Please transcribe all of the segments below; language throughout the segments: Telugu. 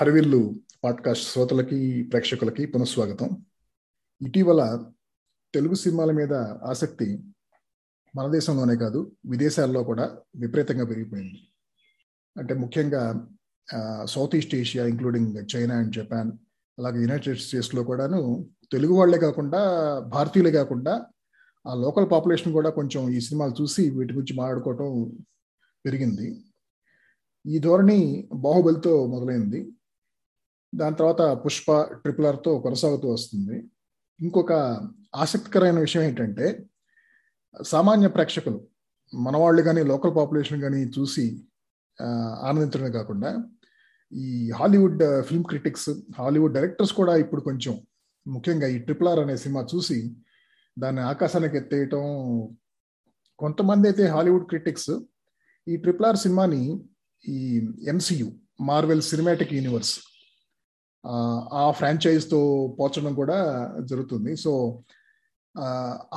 హరివిల్లు పాడ్కాస్ట్ శ్రోతలకి ప్రేక్షకులకి పునఃస్వాగతం. ఇటీవల తెలుగు సినిమాల మీద ఆసక్తి మన దేశంలోనే కాదు విదేశాల్లో కూడా విపరీతంగా పెరిగిపోయింది. అంటే ముఖ్యంగా south east Asia including China and Japan అలాగే యునైటెడ్ స్టేట్స్లో కూడాను తెలుగు వాళ్ళే కాకుండా భారతీయులే కాకుండా ఆ లోకల్ పాపులేషన్ కూడా కొంచెం ఈ సినిమాలు చూసి వీటి గురించి మాట్లాడుకోవటం పెరిగింది. ఈ ధోరణి బాహుబలితో మొదలైంది. దాని తర్వాత పుష్ప ట్రిపులర్తో కొనసాగుతూ వస్తుంది. ఇంకొక ఆసక్తికరమైన విషయం ఏంటంటే సామాన్య ప్రేక్షకులు మనవాళ్ళు కానీ లోకల్ పాపులేషన్ కానీ చూసి ఆనందించడమే కాకుండా ఈ Hollywood film critics Hollywood directors కూడా ఇప్పుడు కొంచెం ముఖ్యంగా ఈ ట్రిపుల్ ఆర్ అనే సినిమా చూసి దాన్ని ఆకాశానికి ఎత్తేయటం కొంతమంది అయితే హాలీవుడ్ క్రిటిక్స్ ఈ ట్రిపుల్ ఆర్ సినిమాని ఈ ఎంసీయు మార్వెల్ సినిమాటిక్ యూనివర్స్ ఆ ఫ్రాంచైజ్తో పోల్చడం కూడా జరుగుతుంది. సో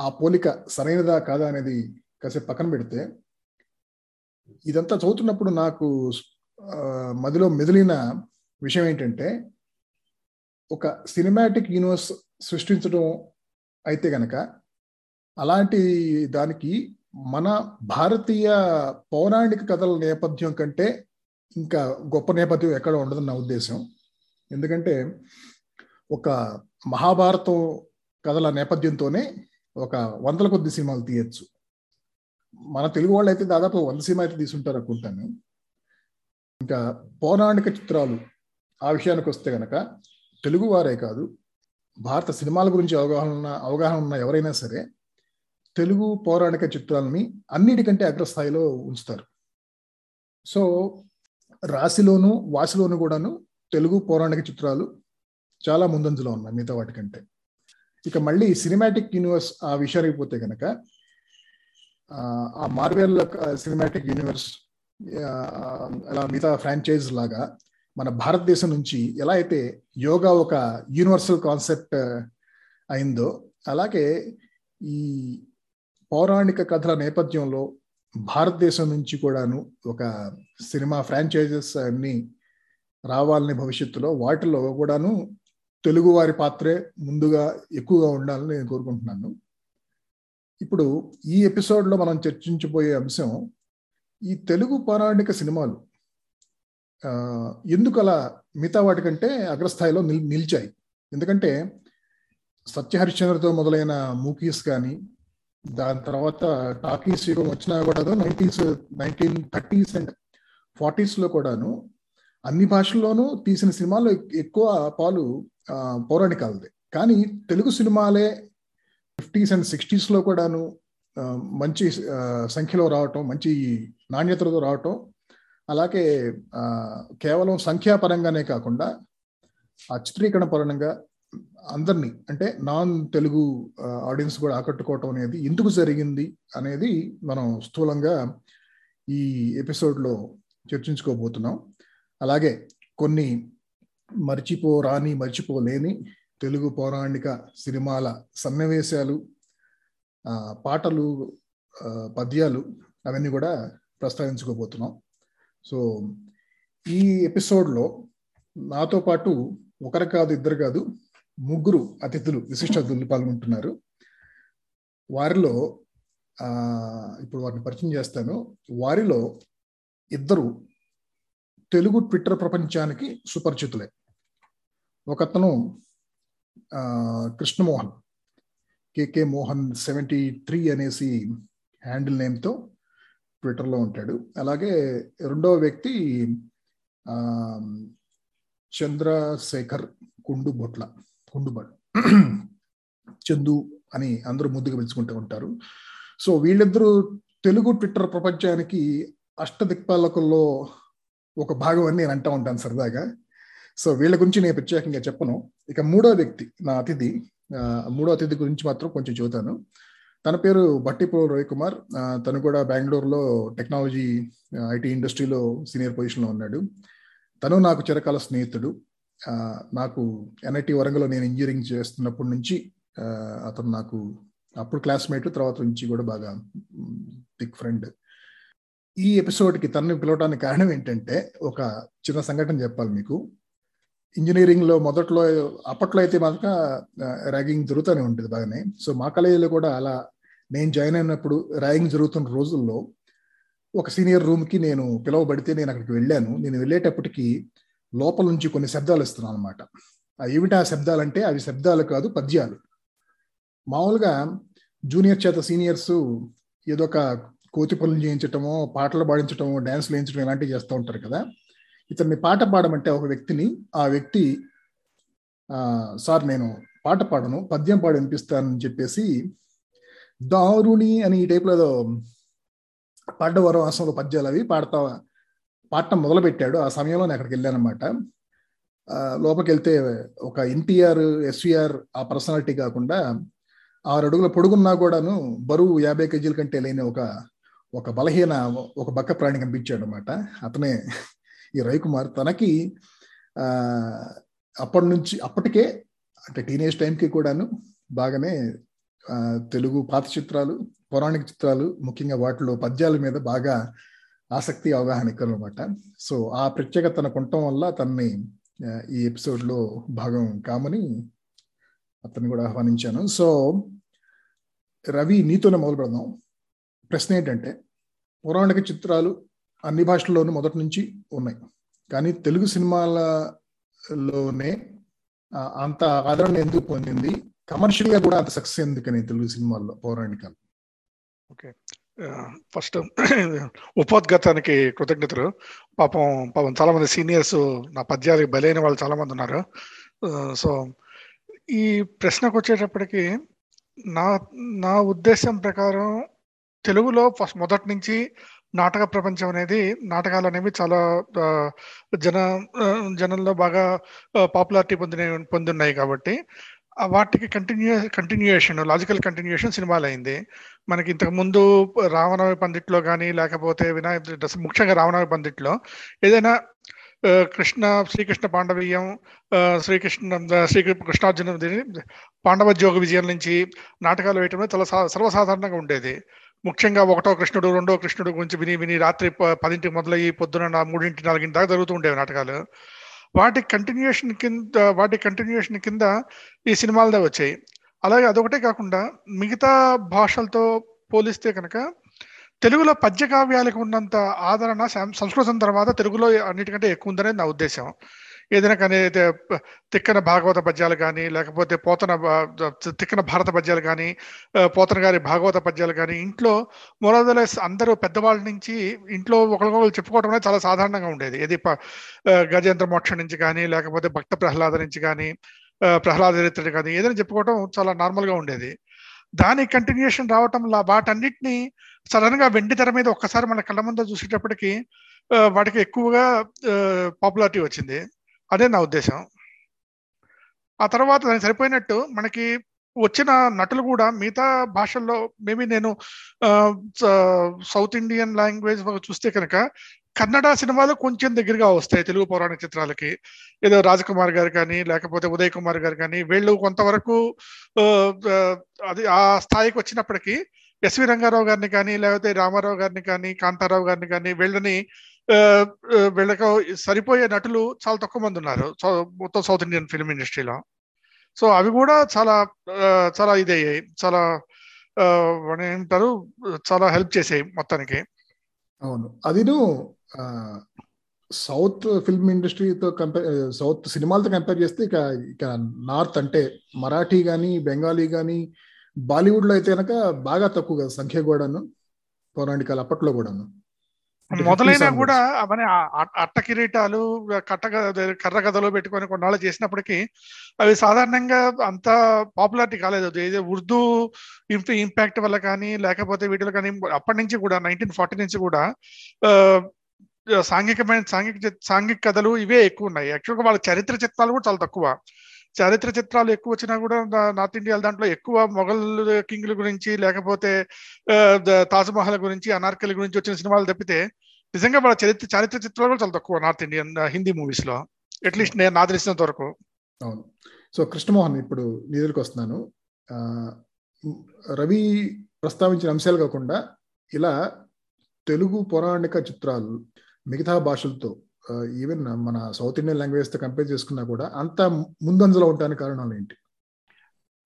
ఆ పోలిక సరైనదా కాదా అనేది కాసేపు పక్కన పెడితే ఇదంతా చదువుతున్నప్పుడు నాకు మదిలో మెదిలిన విషయం ఏంటంటే ఒక సినిమాటిక్ యూనివర్స్ సృష్టించడం అయితే గనక అలాంటి దానికి మన భారతీయ పౌరాణిక కథల నేపథ్యం కంటే ఇంకా గొప్ప నేపథ్యం ఎక్కడ ఉండదని నా ఉద్దేశం. ఎందుకంటే ఒక మహాభారతం కథల నేపథ్యంతోనే ఒక వందల కొద్ది సినిమాలు తీయచ్చు. మన తెలుగు వాళ్ళు అయితే దాదాపు వంద సినిమా అయితే తీసుంటారు అనుకుంటాను. ఇంకా పౌరాణిక చిత్రాలు ఆ విషయానికి వస్తే గనక తెలుగు వారే కాదు భారత సినిమాల గురించి అవగాహన ఉన్న అవగాహన ఉన్న ఎవరైనా సరే తెలుగు పౌరాణిక చిత్రాలని అన్నిటికంటే అగ్రస్థాయిలో ఉంచుతారు. సో రాశిలోను వాసిలోను కూడాను తెలుగు పౌరాణిక చిత్రాలు చాలా ముందంజలో ఉన్నాయి మిగతా వాటికంటే ఇక మళ్ళీ సినిమాటిక్ యూనివర్స్ ఆ విషయానికి పోతే కనుక ఆ మార్వెల్ సినిమాటిక్ యూనివర్స్ అలా మిగతా ఫ్రాంచైజ్ లాగా మన భారతదేశం నుంచి ఎలా అయితే యోగా ఒక యూనివర్సల్ కాన్సెప్ట్ అయిందో అలాగే ఈ పౌరాణిక కథల నేపథ్యంలో భారతదేశం నుంచి కూడాను ఒక సినిమా ఫ్రాంచైజెస్ అన్ని రావాలని భవిష్యత్తులో వాటిలో కూడాను తెలుగు వారి పాత్రే ముందుగా ఎక్కువగా ఉండాలని నేను కోరుకుంటున్నాను. ఇప్పుడు ఈ ఎపిసోడ్లో మనం చర్చించబోయే అంశం ఈ తెలుగు పౌరాణిక సినిమాలు ఎందుకు అలా మిగతా వాటికంటే అగ్రస్థాయిలో నిల్ నిలిచాయి? ఎందుకంటే సత్యహరిశ్చంద్రతో మొదలైన మూకీస్ కానీ దాని తర్వాత టాకీస్ యుగం వచ్చినా కూడా నైన్టీన్స్ నైన్టీన్ థర్టీస్ అండ్ ఫార్టీస్లో కూడాను అన్ని భాషల్లోనూ తీసిన సినిమాల్లో ఎక్కువ పాలు పౌరాణికాలదే. కానీ తెలుగు సినిమాలే ఫిఫ్టీస్ అండ్ సిక్స్టీస్లో కూడాను మంచి సంఖ్యలో రావటం మంచి నాణ్యతలతో రావటం అలాగే కేవలం సంఖ్యాపరంగానే కాకుండా ఆ చిత్రీకరణ పరంగా అందరినీ అంటే నాన్ తెలుగు ఆడియన్స్ కూడా ఆకట్టుకోవటం అనేది ఎందుకు జరిగింది అనేది మనం స్థూలంగా ఈ ఎపిసోడ్లో చర్చించుకోబోతున్నాం. అలాగే కొన్ని మర్చిపోరాని మర్చిపోలేని తెలుగు పౌరాణిక సినిమాల సన్నివేశాలు పాటలు పద్యాలు అవన్నీ కూడా ప్రస్తావించుకోబోతున్నాం. సో ఈ ఎపిసోడ్లో నాతో పాటు ఒకరు కాదు ఇద్దరు కాదు ముగ్గురు అతిథులు విశిష్ట అతిథులు పాల్గొంటున్నారు. వారిలో ఇప్పుడు వారిని పరిచయం చేస్తాను. వారిలో ఇద్దరు తెలుగు ట్విట్టర్ ప్రపంచానికి సుపరిచితులే. ఒకతను Krishnamohan K K Mohan seventy three అనేసి హ్యాండిల్ నేమ్తో ట్విట్టర్లో ఉంటాడు. అలాగే రెండవ వ్యక్తి చంద్రశేఖర్ కుండు బొట్ల చందు అని అందరూ ముద్దుగా పిలుచుకుంటూ ఉంటారు. సో వీళ్ళిద్దరూ తెలుగు ట్విట్టర్ ప్రపంచానికి అష్టదిక్పాలకుల్లో ఒక భాగం అని నేను అంటూ ఉంటాను సరదాగా. సో వీళ్ళ గురించి నేను ప్రత్యేకంగా చెప్పను. ఇక మూడో వ్యక్తి నా అతిథి మూడో అతిథి గురించి మాత్రం కొంచెం చెబుతాను. తన పేరు బట్టిపో రవి కుమార్ తను కూడా బెంగళూరులో టెక్నాలజీ ఐటీ ఇండస్ట్రీలో సీనియర్ పొజిషన్లో ఉన్నాడు. తను నాకు చిరకాల స్నేహితుడు. నాకు ఎన్ఐటి వరంగల్లో నేను ఇంజనీరింగ్ చేస్తున్నప్పటి నుంచి అతను నాకు అప్పుడు క్లాస్మేట్ తర్వాత నుంచి కూడా బాగా బిగ్ ఫ్రెండ్. ఈ ఎపిసోడ్కి తనని పిలవడానికి కారణం ఏంటంటే ఒక చిన్న సంఘటన చెప్పాలి మీకు. ఇంజనీరింగ్లో మొదట్లో అప్పట్లో అయితే మాత్రం ర్యాగింగ్ జరుగుతూనే ఉంటుంది బాగానే. సో మా కాలేజీలో కూడా అలా నేను జాయిన్ అయినప్పుడు ర్యాగింగ్ జరుగుతున్న రోజుల్లో ఒక సీనియర్ రూమ్కి నేను పిలువబడితే నేను అక్కడికి వెళ్ళాను. నేను వెళ్ళేటప్పటికి లోపల నుంచి కొన్ని శబ్దాలు ఇస్తున్నాను అనమాట ఏమిటి ఆ శబ్దాలు అంటే అవి శబ్దాలు కాదు పద్యాలు. మామూలుగా జూనియర్ చేత సీనియర్స్ ఏదో ఒక కోతి పనులు చేయించటము పాటలు పాడించటము డ్యాన్స్లు వేయించడం ఇలాంటివి చేస్తూ ఉంటారు కదా. ఇతన్ని పాట పాడమంటే ఒక వ్యక్తిని ఆ వ్యక్తి సార్ నేను పాట పాడను పద్యం పాడు వినిపిస్తానని చెప్పేసి దారుణి అని ఈ టైప్లో ఏదో పాడ్డవరం ఆసంలో పద్యాలు అవి పాడతా పాడటం మొదలుపెట్టాడు. ఆ సమయంలో నేను అక్కడికి వెళ్ళానమాట లోపలికి వెళ్తే ఒక ఎన్టీఆర్ ఎస్విఆర్ ఆ పర్సనాలిటీ కాకుండా ఆరు అడుగుల పొడుగున్నా కూడాను బరువు యాభై కేజీల కంటే లేని ఒక ఒక బలహీన ఒక బక్క ప్రాణి కనిపించాడు అనమాట అతనే ఈ రవికుమార్ తనకి అప్పటి నుంచి అప్పటికే అంటే టీనేజ్ టైంకి కూడాను బాగానే తెలుగు పాత చిత్రాలు పౌరాణిక చిత్రాలు ముఖ్యంగా వాటిలో పద్యాల మీద బాగా ఆసక్తి అవగాహన ఎక్కువ అనమాట సో ఆ ప్రత్యేకత తనకు ఉండటం వల్ల తనని ఈ ఎపిసోడ్లో భాగం కామని అతన్ని కూడా ఆహ్వానించాను. సో రవి నీతోనే మొదలు పెడదాం ప్రశ్న ఏంటంటే పౌరాణిక చిత్రాలు అన్ని భాషల్లోనూ మొదటి నుంచి ఉన్నాయి. కానీ తెలుగు సినిమాలలోనే అంత ఆదరణ ఎందుకు పొందింది? కమర్షియల్గా కూడా అంత సక్సెస్ ఎందుకని తెలుగు సినిమాల్లో పౌరాణికాలు ఓకే. ఫస్ట్ ఉపోద్ఘాతానికి కృతజ్ఞతలు. పాపం పాపం చాలా మంది సీనియర్స్ నా పద్యాలకు బలైన వాళ్ళు చాలా మంది ఉన్నారు సో ఈ ప్రశ్నకు వచ్చేటప్పటికి నా నా ఉద్దేశం ప్రకారం తెలుగులో ఫస్ట్ మొదటి నుంచి నాటక ప్రపంచం అనేది నాటకాలు అనేవి చాలా జన జనంలో బాగా పాపులారిటీ పొందిన పొందున్నాయి కాబట్టి వాటికి కంటిన్యూ కంటిన్యూయేషన్ లాజికల్ కంటిన్యూయేషన్ సినిమాలు అయింది. మనకి ఇంతకు ముందు రామనవమి పందిట్లో కానీ లేకపోతే వినాయక ముఖ్యంగా రామనవమి పందిట్లో ఏదైనా కృష్ణ శ్రీకృష్ణ పాండవీయం శ్రీకృష్ణ శ్రీ కృష్ణార్జున పాండవ జోగ విజయం నుంచి నాటకాలు వేయటం చాలా సర్వసాధారణంగా ఉండేది. ముఖ్యంగా ఒకటో కృష్ణుడు రెండో కృష్ణుడు గురించి విని విని రాత్రి పదింటికి మొదలయ్యి పొద్దున మూడింటి నాలుగింటి దాకా జరుగుతూ ఉండేవి నాటకాలు. వాటి కంటిన్యూషన్ కింద వాటి కంటిన్యూషన్ కింద ఈ సినిమాలదే వచ్చాయి. అలాగే అదొకటే కాకుండా మిగతా భాషలతో పోలిస్తే కనుక తెలుగులో పద్య కావ్యాలకు ఉన్నంత ఆదరణ సంస్కృతం తర్వాత తెలుగులో అన్నిటికంటే ఎక్కువ ఉందనేది నా ఉద్దేశం ఏదైనా కానీ తిక్కన భాగవత పద్యాలు కానీ లేకపోతే పోతన తిక్కన భారత పద్యాలు కానీ పోతన గారి భాగవత పద్యాలు కానీ ఇంట్లో మొరదల అందరూ పెద్దవాళ్ళ నుంచి ఇంట్లో ఒకరికొకరు చెప్పుకోవడం అనేది చాలా సాధారణంగా ఉండేది. ఏది గజేంద్ర మోక్ష నుంచి కానీ లేకపోతే భక్త ప్రహ్లాద నుంచి కానీ ప్రహ్లాద చరిత్ర కానీ ఏదైనా చెప్పుకోవడం చాలా నార్మల్గా ఉండేది. దాని కంటిన్యూషన్ రావటం వాటన్నిటిని సడన్గా వెండి తెర మీద ఒక్కసారి మన కళ్ళ ముందు చూసేటప్పటికి వాటికి ఎక్కువగా పాపులారిటీ వచ్చింది. అదే నా ఉద్దేశం. ఆ తర్వాత దానికి సరిపోయినట్టు మనకి వచ్చిన నటులు కూడా మిగతా భాషల్లో మేబీ నేను సౌత్ ఇండియన్ లాంగ్వేజ్ చూస్తే కనుక కన్నడ సినిమాలు కొంచెం దగ్గరగా వస్తాయి తెలుగు పౌరాణిక చిత్రాలకి. ఏదో రాజకుమార్ గారు కానీ లేకపోతే ఉదయ్ కుమార్ గారు కానీ వీళ్ళు కొంతవరకు అది ఆ స్థాయికి వచ్చినప్పటికీ ఎస్వి రంగారావు గారిని కానీ లేకపోతే రామారావు గారిని కానీ కాంతారావు గారిని కానీ వీళ్ళని వీళ్ళకు సరిపోయే నటులు చాలా తక్కువ మంది ఉన్నారు. మొత్తం సౌత్ ఇండియన్ ఫిల్మ్ ఇండస్ట్రీలో సో అవి కూడా చాలా చాలా ఇదయ్యాయి. చాలా ఏమంటారు చాలా హెల్ప్ చేసాయి మొత్తానికి. అవును. అదిను సౌత్ ఫిల్మ్ ఇండస్ట్రీతో కంపేర్ సౌత్ సినిమాలతో కంపేర్ చేస్తే ఇక ఇక నార్త్ అంటే మరాఠీ కానీ బెంగాలీ కానీ బాలీవుడ్లో అయితే కనుక బాగా తక్కువ కదా సంఖ్య కూడాను పౌరాణికాలు అప్పట్లో కూడాను. మొదలైనా కూడా అవన్నీ అట్ట కిరీటాలు కట్ట కర్ర కథలో పెట్టుకొని కొన్నాళ్ళు చేసినప్పటికీ అవి సాధారణంగా అంత పాపులారిటీ కాలేదు. ఏదో ఉర్దూ ఇంపాక్ట్ వల్ల కానీ లేకపోతే వీటిలో కానీ అప్పటి నుంచి కూడా నైన్టీన్ ఫార్టీ నుంచి కూడా సాంఘికమైన సాంఘిక సాంఘిక కథలు ఇవే ఎక్కువ ఉన్నాయి. యాక్చువల్గా వాళ్ళ చరిత్ర చిత్రాలు కూడా చాలా తక్కువ. చరిత్ర చిత్రాలు ఎక్కువ వచ్చినా కూడా నార్త్ ఇండియా దాంట్లో ఎక్కువ మొఘల్ కింగ్ల గురించి లేకపోతే తాజ్మహల్ గురించి అనార్కలి గురించి వచ్చిన సినిమాలు తప్పితే నిజంగా వాళ్ళ చరిత్ర చారిత్ర చిత్రాలు కూడా చాలా తక్కువ నార్త్ ఇండియన్ హిందీ మూవీస్లో. అట్లీస్ట్ నేను నా తెలిసినంత వరకు. అవును. సో కృష్ణమోహన్ ఇప్పుడు నిధులకు వస్తున్నాను. రవి ప్రస్తావించిన అంశాలు కాకుండా ఇలా తెలుగు పౌరాణిక చిత్రాలు మిగతా భాషలతో ఈవెన్ మన సౌత్ ఇండియన్ లాంగ్వేజ్తో కంపేర్ చేసుకున్నా కూడా అంత ముందంజలో ఉండడానికి కారణాలు ఏంటి?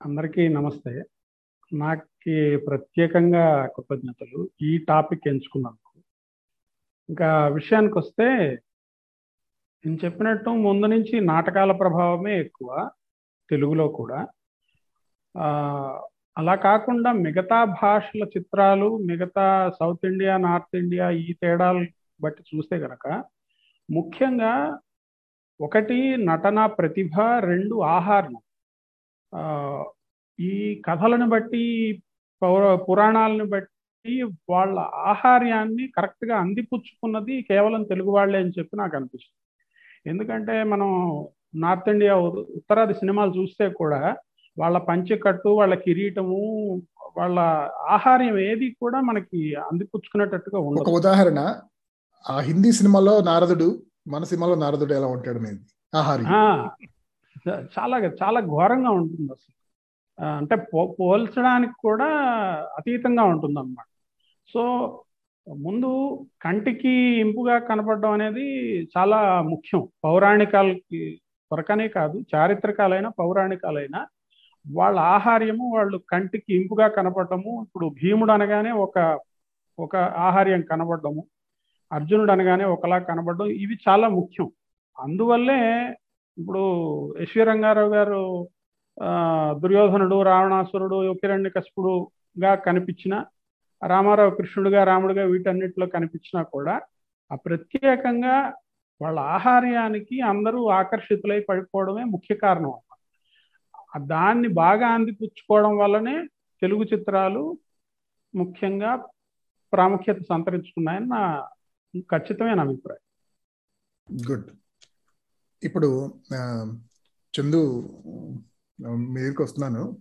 అందరికీ నమస్తే. నాకు ప్రత్యేకంగా కృతజ్ఞతలు. ఈ టాపిక్ ఎంచుకున్నందుకు. ఇంకా విషయానికి వస్తే నేను చెప్పినట్టు ముందు నుంచి నాటకాల ప్రభావమే ఎక్కువ తెలుగులో కూడా. అలా కాకుండా మిగతా భాషల చిత్రాలు మిగతా సౌత్ ఇండియా నార్త్ ఇండియా ఈ తేడాలు బట్టి చూస్తే కనుక ముఖ్యంగా ఒకటి నటన ప్రతిభ రెండు ఆహారం ఈ కథలను బట్టి పౌర పురాణాలను బట్టి వాళ్ళ ఆహార్యాన్ని కరెక్ట్గా అందిపుచ్చుకున్నది కేవలం తెలుగు వాళ్ళే అని చెప్పి నాకు అనిపిస్తుంది. ఎందుకంటే మనం నార్త్ ఇండియా ఉత్తరాది సినిమాలు చూస్తే కూడా వాళ్ళ పంచకట్టు వాళ్ళ కిరీటము వాళ్ళ ఆహార్యం ఏది కూడా మనకి అందిపుచ్చుకునేటట్టుగా ఒక ఉండదు ఉదాహరణ ఆ హిందీ సినిమాలో నారదుడు మన సినిమాలో నారదుడు ఎలా ఉంటాడు అనేది ఆహారి. చాలా చాలా ఘోరంగా ఉంటుంది అసలు. అంటే పో- పోల్చడానికి కూడా అతీతంగా ఉంటుంది అనమాట సో ముందు కంటికి ఇంపుగా కనపడడం అనేది చాలా ముఖ్యం. పౌరాణికాలకి కొరకనే కాదు చారిత్రకాలైన పౌరాణికాలైన వాళ్ళ ఆహార్యము వాళ్ళు కంటికి ఇంపుగా కనపడటము ఇప్పుడు భీముడు అనగానే ఒక ఒక ఆహార్యం కనబడము అర్జునుడు అనగానే ఒకలా కనబడడం ఇవి చాలా ముఖ్యం అందువల్లే ఇప్పుడు ఎస్వి రంగారావు గారు ఆ, దుర్యోధనుడు రావణాసురుడు యుకిరణ్యకశిపుడుగా కనిపించిన రామారావు కృష్ణుడుగా రాముడుగా వీటన్నిటిలో కనిపించినా కూడా ఆ ప్రత్యేకంగా వాళ్ళ ఆహార్యానికి అందరూ ఆకర్షితులై పడిపోవడమే ముఖ్య కారణం అన్నమాట. దాన్ని బాగా అందిపుచ్చుకోవడం వల్లనే తెలుగు చిత్రాలు ముఖ్యంగా ప్రాముఖ్యత సంతరించుకున్నాయని నా ఖచ్చితమైన అభిప్రాయం. గుడ్. ఇప్పుడు చందు మీ దగ్గరికి వస్తున్నాను.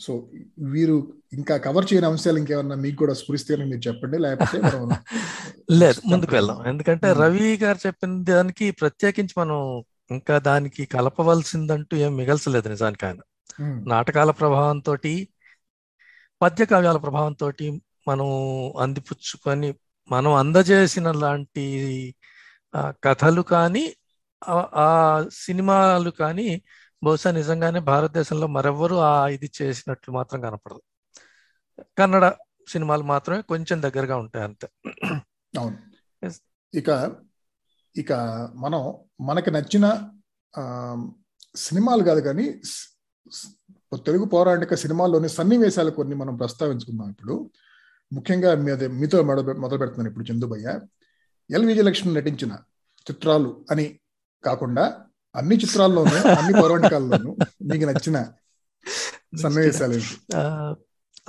సో వీరు ఇంకా కవర్ చేయని అంశాలు ఇంకేమన్నా మీకు కూడా స్ఫురిస్తే మీరు చెప్పండి లేకపోతే లేదు ముందుకు వెళ్దాం. ఎందుకంటే. రవి గారు చెప్పిన దానికి ప్రత్యేకించి మనం ఇంకా దానికి కలపవలసిందంటూ ఏం మిగల్చలేదు నిజానికి ఆయన. నాటకాల ప్రభావంతో పద్య కావ్యాల ప్రభావంతో మనం అందిపుచ్చుకొని మనం అందజేసిన లాంటి కథలు కానీ ఆ- సినిమాలు కానీ బహుశా నిజంగానే భారతదేశంలో మరెవ్వరూ ఆ ఇది చేసినట్లు మాత్రం కనపడదు. కన్నడ సినిమాలు మాత్రమే కొంచెం దగ్గరగా ఉంటాయి అంతే. అవును. ఇక ఇక మనం మనకి నచ్చిన సినిమాలు కాదు కానీ తెలుగు పౌరాణిక సినిమాల్లోని సన్నివేశాలు కొన్ని మనం ప్రస్తావించుకుందాం ఇప్పుడు. ముఖ్యంగా మీద మీతో మొదలు మొదలు పెడుతున్నాను ఇప్పుడు చందుబయ్య ఎల్ విజయలక్ష్మి నటించిన చిత్రాలు అని కాకుండా అన్ని చిత్రాల్లోనూ అన్ని పౌరాణికాల్లోనూ మీకు నచ్చిన సన్నివేశాలు ఆ,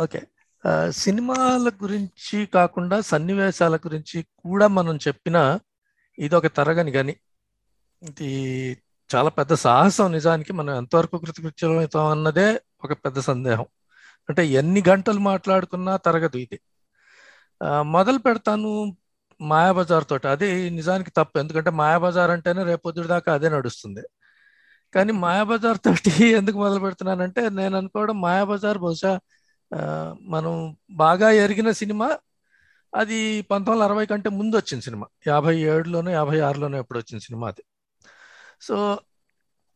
ఓకే. ఆ, సినిమాల గురించి కాకుండా సన్నివేశాల గురించి కూడా మనం చెప్పిన ఇది ఒక తరగని గని. ఇది చాలా పెద్ద సాహసం నిజానికి మనం ఎంతవరకు కృతకృత్యమవుతాం అన్నదే ఒక పెద్ద సందేహం. అంటే ఎన్ని గంటలు మాట్లాడుకున్నా తరగదు ఇది. మొదలు పెడతాను మాయాబజార్ తోటి. అది నిజానికి తప్పు. ఎందుకంటే మాయాబజార్ అంటేనే రేపొద్దుడి దాకా అదే నడుస్తుంది. కానీ మాయాబజార్ తోటి ఎందుకు మొదలు పెడుతున్నానంటే నేను అనుకోవడం మాయాబజార్ బహుశా మనం బాగా ఎరిగిన సినిమా. అది పంతొమ్మిది వందల అరవై కంటే ముందు వచ్చిన సినిమా. యాభై ఏడులోనో యాభై ఆరులోనో ఎప్పుడు వచ్చిన సినిమా అది. సో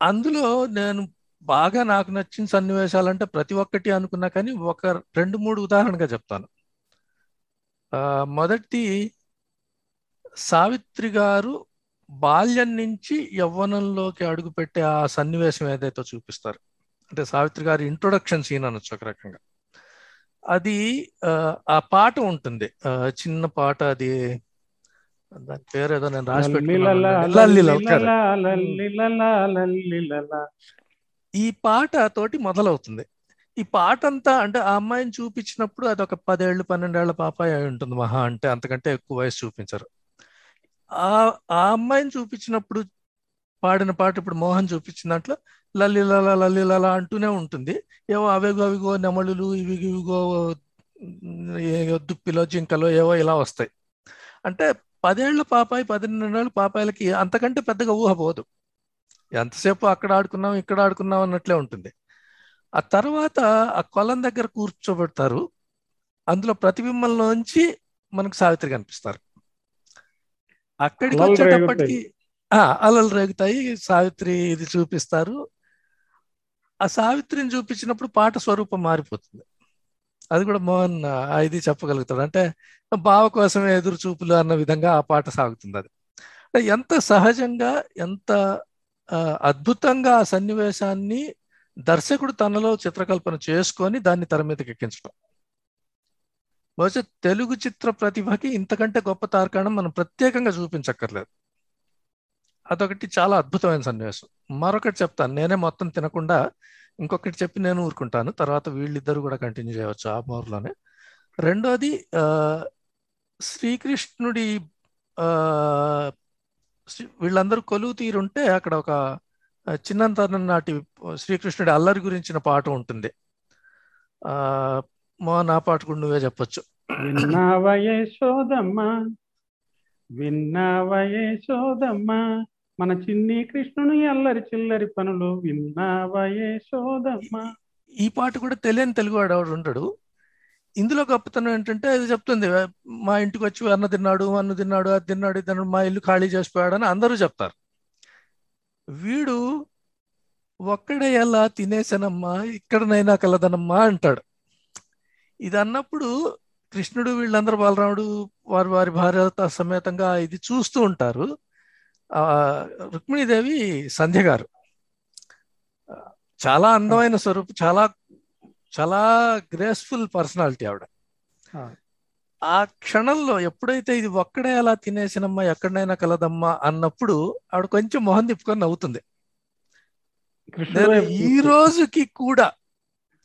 అందులో నేను బాగా నాకు నచ్చిన సన్నివేశాలు అంటే ప్రతి ఒక్కటి అనుకున్నా కానీ ఒక రెండు మూడు ఉదాహరణగా చెప్తాను. మొదటి సావిత్రి గారు బాల్యం నుంచి యవ్వనంలోకి అడుగుపెట్టే ఆ సన్నివేశం ఏదైతే చూపిస్తారు. అంటే సావిత్రి గారి ఇంట్రొడక్షన్ సీన్ అనొచ్చు ఒక రకంగా. అది ఆ, పాట ఉంటుంది. ఆ, చిన్న పాట అది. దాని పేరు ఏదో నేను రాసి పెట్టుకున్నాను లల్లిలలా. ఈ పాట తోటి మొదలవుతుంది. ఈ పాట అంతా అంటే ఆ అమ్మాయిని చూపించినప్పుడు అది ఒక పదేళ్ళు పన్నెండేళ్ళ పాపాయి అయి ఉంటుంది మహా. అంటే అంతకంటే ఎక్కువ వయసు చూపించరు. ఆ ఆ అమ్మాయిని చూపించినప్పుడు పాడిన పాట ఇప్పుడు మోహన్ చూపించిన దాంట్లో లలిలల లలిలల అంటూనే ఉంటుంది. ఏవో అవిగో అవిగో నెమళులు ఇవి ఇవిగో ఏ- దుప్పిలో జింకలో ఏవో ఇలా వస్తాయి. అంటే పదేళ్ళ పాపాయి పన్నెండేళ్ళ పాపాయిలకి అంతకంటే పెద్దగా ఊహ పోదు. ఎంతసేపు అక్కడ ఆడుకున్నాం ఇక్కడ ఆడుకున్నాం అన్నట్లే ఉంటుంది. ఆ తర్వాత ఆ కొలం దగ్గర కూర్చోబెడతారు. అందులో ప్రతిబింబంలోంచి మనకు సావిత్రి కనిపిస్తారు. అక్కడికి వచ్చేటప్పటికి ఆ, అలలు రేగుతాయి. సావిత్రి ఇది చూపిస్తారు. ఆ సావిత్రిని చూపించినప్పుడు పాట స్వరూపం మారిపోతుంది. అది కూడా మోహన్ ఇది చెప్పగలుగుతాడు. అంటే బావ కోసమే ఎదురు చూపులు అన్న విధంగా ఆ పాట సాగుతుంది అది. ఎంత సహజంగా ఎంత అద్భుతంగా ఆ సన్నివేశాన్ని దర్శకుడు తనలో చిత్రకల్పన చేసుకొని దాన్ని తెర మీదకి ఎక్కించడం బహుశా తెలుగు చిత్ర ప్రతిభకి ఇంతకంటే గొప్ప తార్కాణం మనం ప్రత్యేకంగా చూపించక్కర్లేదు. అదొకటి చాలా అద్భుతమైన సన్నివేశం. మరొకటి చెప్తాను. నేనే మొత్తం తినకుండా ఇంకొకటి చెప్పి నేను ఊరుకుంటాను. తర్వాత వీళ్ళిద్దరు కూడా కంటిన్యూ చేయవచ్చు ఆ మోర్లోనే రెండోది శ్రీకృష్ణుడి శ్రీ- వీళ్ళందరూ కొలువు తీరుంటే అక్కడ ఒక చిన్నంతనం నాటి శ్రీకృష్ణుడి అల్లరి గురించిన పాట ఉంటుంది. ఆ మోహన్ ఆ పాట కూడా నువ్వే చెప్పొచ్చు. విన్నావయే సోదమ్మ విన్నావయే సోదమ్మ మన చిన్ని కృష్ణుని అల్లరి చిల్లరి పనులు విన్నావయే సోదమ్మ ఈ పాట కూడా తెలియని తెలుగువాడు ఎవడు ఉంటాడు ఇందులో గొప్పతనం ఏంటంటే అది చెప్తుంది. మా ఇంటికి వచ్చి అన్న తిన్నాడు అన్న తిన్నాడు అది తిన్నాడు తిన్నాడు మా ఇల్లు ఖాళీ చేసిపోయాడు అని అందరూ చెప్తారు. వీడు ఒక్కడే ఎలా తినేసానమ్మా ఇక్కడనైనా కలదనమ్మా అంటాడు. ఇది అన్నప్పుడు కృష్ణుడు వీళ్ళందరూ బలరాముడు వారి వారి భార్య సమేతంగా ఇది చూస్తూ ఉంటారు. ఆ రుక్మిణీదేవి సంధ్య గారు చాలా అందమైన స్వరూపం చాలా చాలా గ్రేస్ఫుల్ పర్సనాలిటీ ఆవిడ. ఆ. క్షణంలో ఎప్పుడైతే ఇది ఒక్కడే అలా తినేసినమ్మా ఎక్కడైనా కలదమ్మా అన్నప్పుడు ఆవిడ కొంచెం మొహం తిప్పుకొని నవ్వుతుంది. నేను ఈ రోజుకి కూడా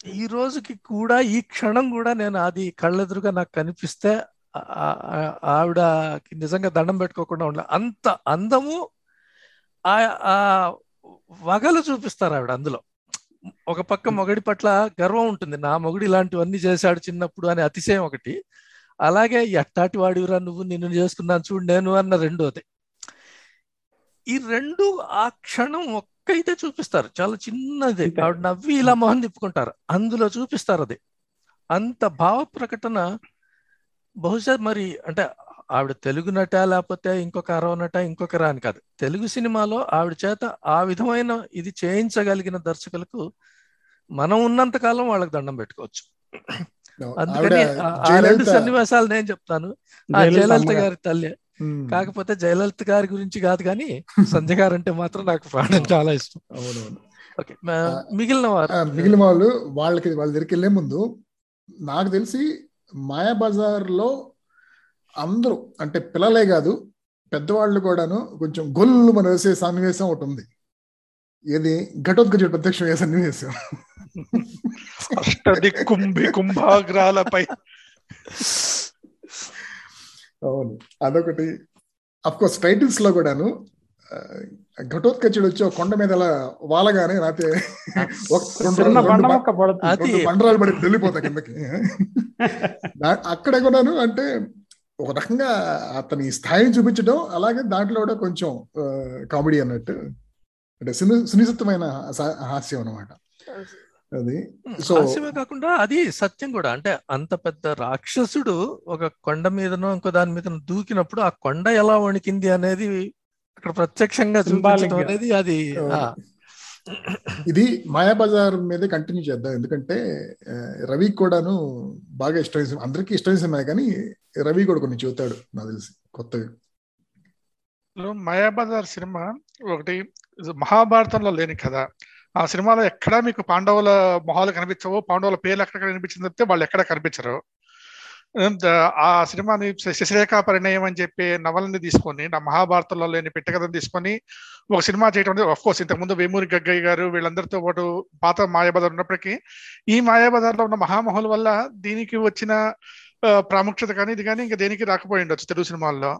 ఈ రోజుకి కూడా ఈ క్షణం కూడా నేను అది కళ్ళెదురుగా నాకు కనిపిస్తే ఆ- ఆ- ఆ- ఆవిడకి నిజంగా దండం పెట్టుకోకుండా ఉండాలి అంత అందము ఆ ఆ వగలు చూపిస్తారు ఆవిడ అందులో. ఒక పక్క మొగడి పట్ల గర్వం ఉంటుంది. నా మొగుడు ఇలాంటివన్నీ చేశాడు చిన్నప్పుడు అనే అతిశయం ఒకటి. అలాగే ఎట్టాటి వాడివిరా నువ్వు? నిన్ను చేసుకున్నాను చూడు నేను అన్న రెండోది. ఈ రెండు ఆ క్షణం ఒక్కైతే చూపిస్తారు. చాలా చిన్నది. ఆవిడ నవ్వి ఇలా మొహం తిప్పుకుంటారు. అందులో చూపిస్తారు అది. అంత భావ ప్రకటన బహుశా మరి అంటే ఆవిడ తెలుగు నట లేకపోతే ఇంకొక అరవ నట ఇంకొక రాని కాదు. తెలుగు సినిమాలో ఆవిడ చేత ఆ విధమైన ఇది చేయించగలిగిన దర్శకులకు మనం ఉన్నంత కాలం వాళ్ళకి దండం పెట్టుకోవచ్చు. అందుకని ఆ- రెండు సన్నివేశాలు నేను చెప్తాను. ఆ జయలలిత. గారి తల్లి. కాకపోతే జయలలిత గారి గురించి కాదు కానీ సంజయ్ గారు అంటే మాత్రం నాకు ప్రాణం చాలా ఇష్టం. అవునవును. ఓకే మిగిలిన వారు. మిగిలిన వాళ్ళు వాళ్ళకి వాళ్ళ దగ్గరికి వెళ్ళే ముందు నాకు తెలిసి మాయాబజార్లో అందరూ అంటే పిల్లలే కాదు పెద్దవాళ్ళు కూడాను కొంచెం గొల్లు మన వేసే సన్నివేశం ఒకటి ఉంది. ఏది? ఘటోత్కచుడు ప్రత్యక్షం ఏ సన్నివేశం? అష్టది కుంభి కుంభాగ్రాలపై అవును. అదొకటి. అఫ్ కోర్స్ టైటిల్స్లో కూడాను ఘటోత్కచుడు వచ్చి ఒక కొండ మీద అలా వాలగానే నాతే బండరాలు పడి వెళ్ళిపోతా కిందకి. అక్కడ కూడాను అంటే ఒక రకంగా అతని స్థాయిని చూపించడం అలాగే దాంట్లో కూడా కొంచెం కామెడీ అన్నట్టు. అంటే సుని సునిశ్చితమైన హా- హాస్యం అన్నమాట. అది. సో హాస్యమే కాకుండా అది సత్యం కూడా. అంటే అంత పెద్ద రాక్షసుడు ఒక కొండ మీదనో ఇంకో దాని మీద దూకినప్పుడు ఆ కొండ ఎలా వణికింది అనేది అక్కడ ప్రత్యక్షంగా చూపించడం. అనేది అది ఇది మాయాబజార్ మీదే కంటిన్యూ చేద్దాం. ఎందుకంటే రవి కూడాను బాగా ఇష్టమైన సినిమా అందరికీ ఇష్టమైన సినిమా కానీ రవి కూడా కొన్ని చెబుతాడు నాకు తెలిసి కొత్తగా మాయాబజార్ సినిమా ఒకటి మహాభారతంలో లేని కథ. ఆ సినిమాలో ఎక్కడా మీకు పాండవుల మొహాలు కనిపించవు పాండవుల పేర్లు ఎక్కడ కనిపించింది చెప్తే వాళ్ళు ఎక్కడ కనిపించరు. ఆ సినిమాని శశిరేఖ పరిణయం అని చెప్పి నవలని తీసుకొని నా మహాభారతంలో లేని పెట్టకథను తీసుకొని ఒక సినిమా చేయడం అనేది ఆఫ్ కోర్స్ ఇంతకుముందు వేమూరి గగ్గయ్య గారు వీళ్ళందరితో పాటు పాత మాయాబజార్ ఉన్నప్పటికీ ఈ మాయాబజార్లో ఉన్న మహామహుల వల్ల దీనికి వచ్చిన ప్రాముఖ్యత కానీ ఇది కానీ ఇంకా దేనికి రాకపోయి ఉండొచ్చు తెలుగు సినిమాల్లో.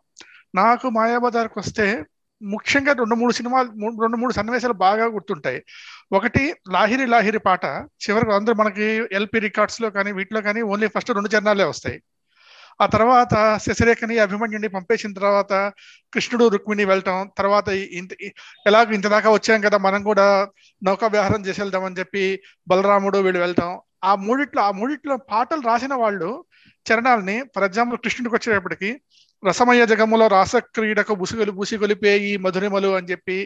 నాకు మాయాబజార్కి వస్తే ముఖ్యంగా రెండు మూడు సినిమాలు రెండు మూడు సన్నివేశాలు బాగా గుర్తుంటాయి. ఒకటి లాహిరి లాహిరి పాట. చివరికి అందరూ మనకి ఎల్పి రికార్డ్స్లో కానీ వీటిలో కానీ ఓన్లీ ఫస్ట్ రెండు చరణాలే వస్తాయి. ఆ తర్వాత శశిరేఖని అభిమన్యుని పంపేసిన తర్వాత కృష్ణుడు రుక్మిణి వెళ్ళటం తర్వాత ఇంత ఎలాగో ఇంత దాకా వచ్చాం కదా మనం కూడా నౌకా విహారం చేసి వెళ్దామని చెప్పి బలరాముడు వీళ్ళు వెళ్తాం ఆ మూడిట్లో ఆ మూడిట్లో పాటలు రాసిన వాళ్ళు చరణాలని ఫర్ ఎగ్జాంపుల్ కృష్ణుడికి వచ్చేటప్పటికి రసమయ జగములో రాసక్రీడకు క్రీడకు బుసిగొలి బుసిగొలిపే ఈ మధురిమలు అని చెప్పి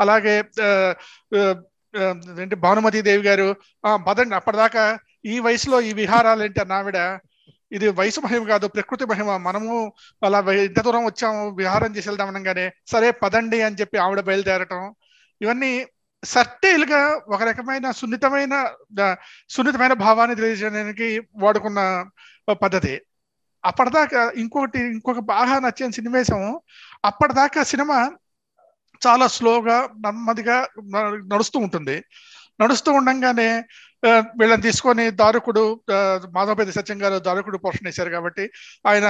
అలాగే ఏంటి భానుమతి దేవి గారు ఆ పదండి అప్పటిదాకా ఈ వయసులో ఈ విహారాలు ఏంటి అన్న ఆవిడ ఇది వయసు మహిమ కాదు ప్రకృతి మహిమ. మనము అలా ఇంత దూరం వచ్చాము విహారం చేసి వెళ్దాం అనగానే సరే పదండి అని చెప్పి ఆవిడ బయలుదేరటం. ఇవన్నీ సర్టైల్గా ఒక రకమైన సున్నితమైన సున్నితమైన భావాన్ని తెలియజేయడానికి వాడుకున్న పద్ధతి. అప్పటిదాకా ఇంకొకటి ఇంకొక బాగా నచ్చిన సన్నివేశం అప్పటిదాకా సినిమా చాలా స్లోగా నెమ్మదిగా నడుస్తూ ఉంటుంది. నడుస్తూ ఉండంగానే వీళ్ళని తీసుకొని దారుకుడు ఆ, మాధవపేద సత్యం గారు దారుకుడు పోషణ వేశారు కాబట్టి ఆయన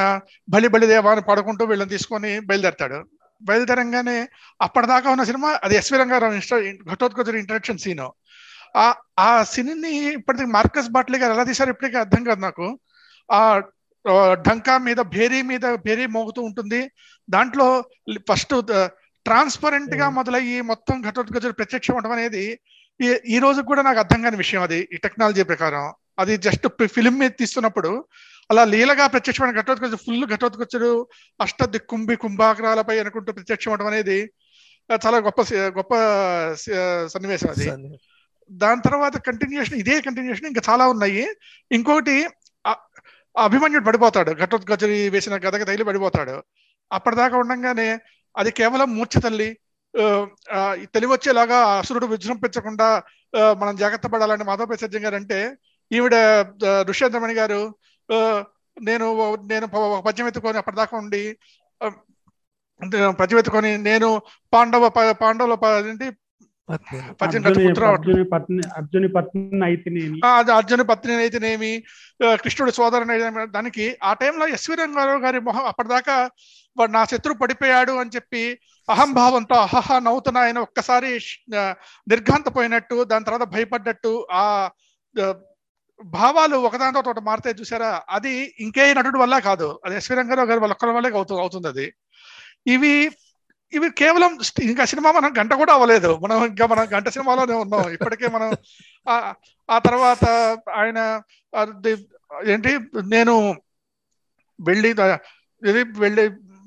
బలి బలి దేవాన్ని పడుకుంటూ వీళ్ళని తీసుకొని బయలుదేరతాడు. బయలుదేరంగానే అప్పటిదాకా ఉన్న సినిమా అది ఎస్వి రంగారావు ఇన్స్టా ఘటోత్కచుడు ఇంట్రడక్షన్ సీను. ఆ ఆ సీన్ని ఇప్పటికి మార్కస్ బాట్లీ గారు ఎలా తీశారు ఇప్పటికీ అర్థం కాదు నాకు. ఆ, ఢంకా మీద భేరీ మీద భేరీ మోగుతూ ఉంటుంది. దాంట్లో ఫస్ట్ ట్రాన్స్పరెంట్గా మొదలయ్యి మొత్తం ఘటోత్కచుడు ప్రత్యక్షం అవడం అనేది ఈ రోజు కూడా నాకు అర్థం కాని విషయం అది ఈ టెక్నాలజీ ప్రకారం. అది జస్ట్ ఫిలిం మీద తీస్తున్నప్పుడు అలా లీలగా ప్రత్యక్షమైన ఘటోత్కచుడు ఫుల్ ఘటోత్కచుడు అష్ట దిక్కుంభి కుంభాగ్రాలపై అనుకుంటూ ప్రత్యక్షం అవడం అనేది చాలా గొప్ప గొప్ప సన్నివేశం అది. దాని తర్వాత కంటిన్యూషన్ ఇదే కంటిన్యూషన్ ఇంకా చాలా ఉన్నాయి. ఆ అభిమన్యుడు పడిపోతాడు. ఘటోత్కచరి వేసిన గదగ తగిలి పడిపోతాడు. అప్పటిదాకా ఉండగానే అది కేవలం మూర్ఛ తల్లి. తెలివచ్చేలాగా అసురుడు విజృంభించకుండా మనం జాగ్రత్త పడాలని మాధవ ప్రసర్జన్ గారు అంటే ఈవిడ ఆ, ఋష్యేంద్రమణి గారు నేను నేను ప- పద్యం ఎత్తుకొని అప్పటిదాకా ఉండి పద్యం ఎత్తుకొని నేను పాండవ పాండవుల ఏంటి అర్జుని పత్ని అర్జుని పత్ని అయితేనేమి కృష్ణుడి సోదరుని దానికి ఆ టైంలో ఎస్వి రంగారావు గారి మొహం అప్పటిదాకా వాడు నా శత్రువు పడిపోయాడు అని చెప్పి అహంభావంతో అహహ నవ్వుతున్న ఆయన ఒక్కసారి నిర్ఘాంతపోయినట్టు దాని తర్వాత భయపడ్డట్టు ఆ భావాలు ఒకదానితో ఒకటి మారితే చూసారా అది ఇంకే నటుడు వల్ల కాదు. అది ఎస్వి రంగారావు గారి వాళ్ళ ఒక్కరి వల్లే అవుతుంది అవుతుంది అది. ఇవి ఇవి కేవలం ఇంకా సినిమా మనం గంట కూడా అవ్వలేదు. మనం ఇంకా మనం గంట సినిమాలోనే ఉన్నాం. ఇప్పటికే మనం ఆ తర్వాత ఆయన ఏంటి? నేను వెళ్ళి ఇది వెళ్ళి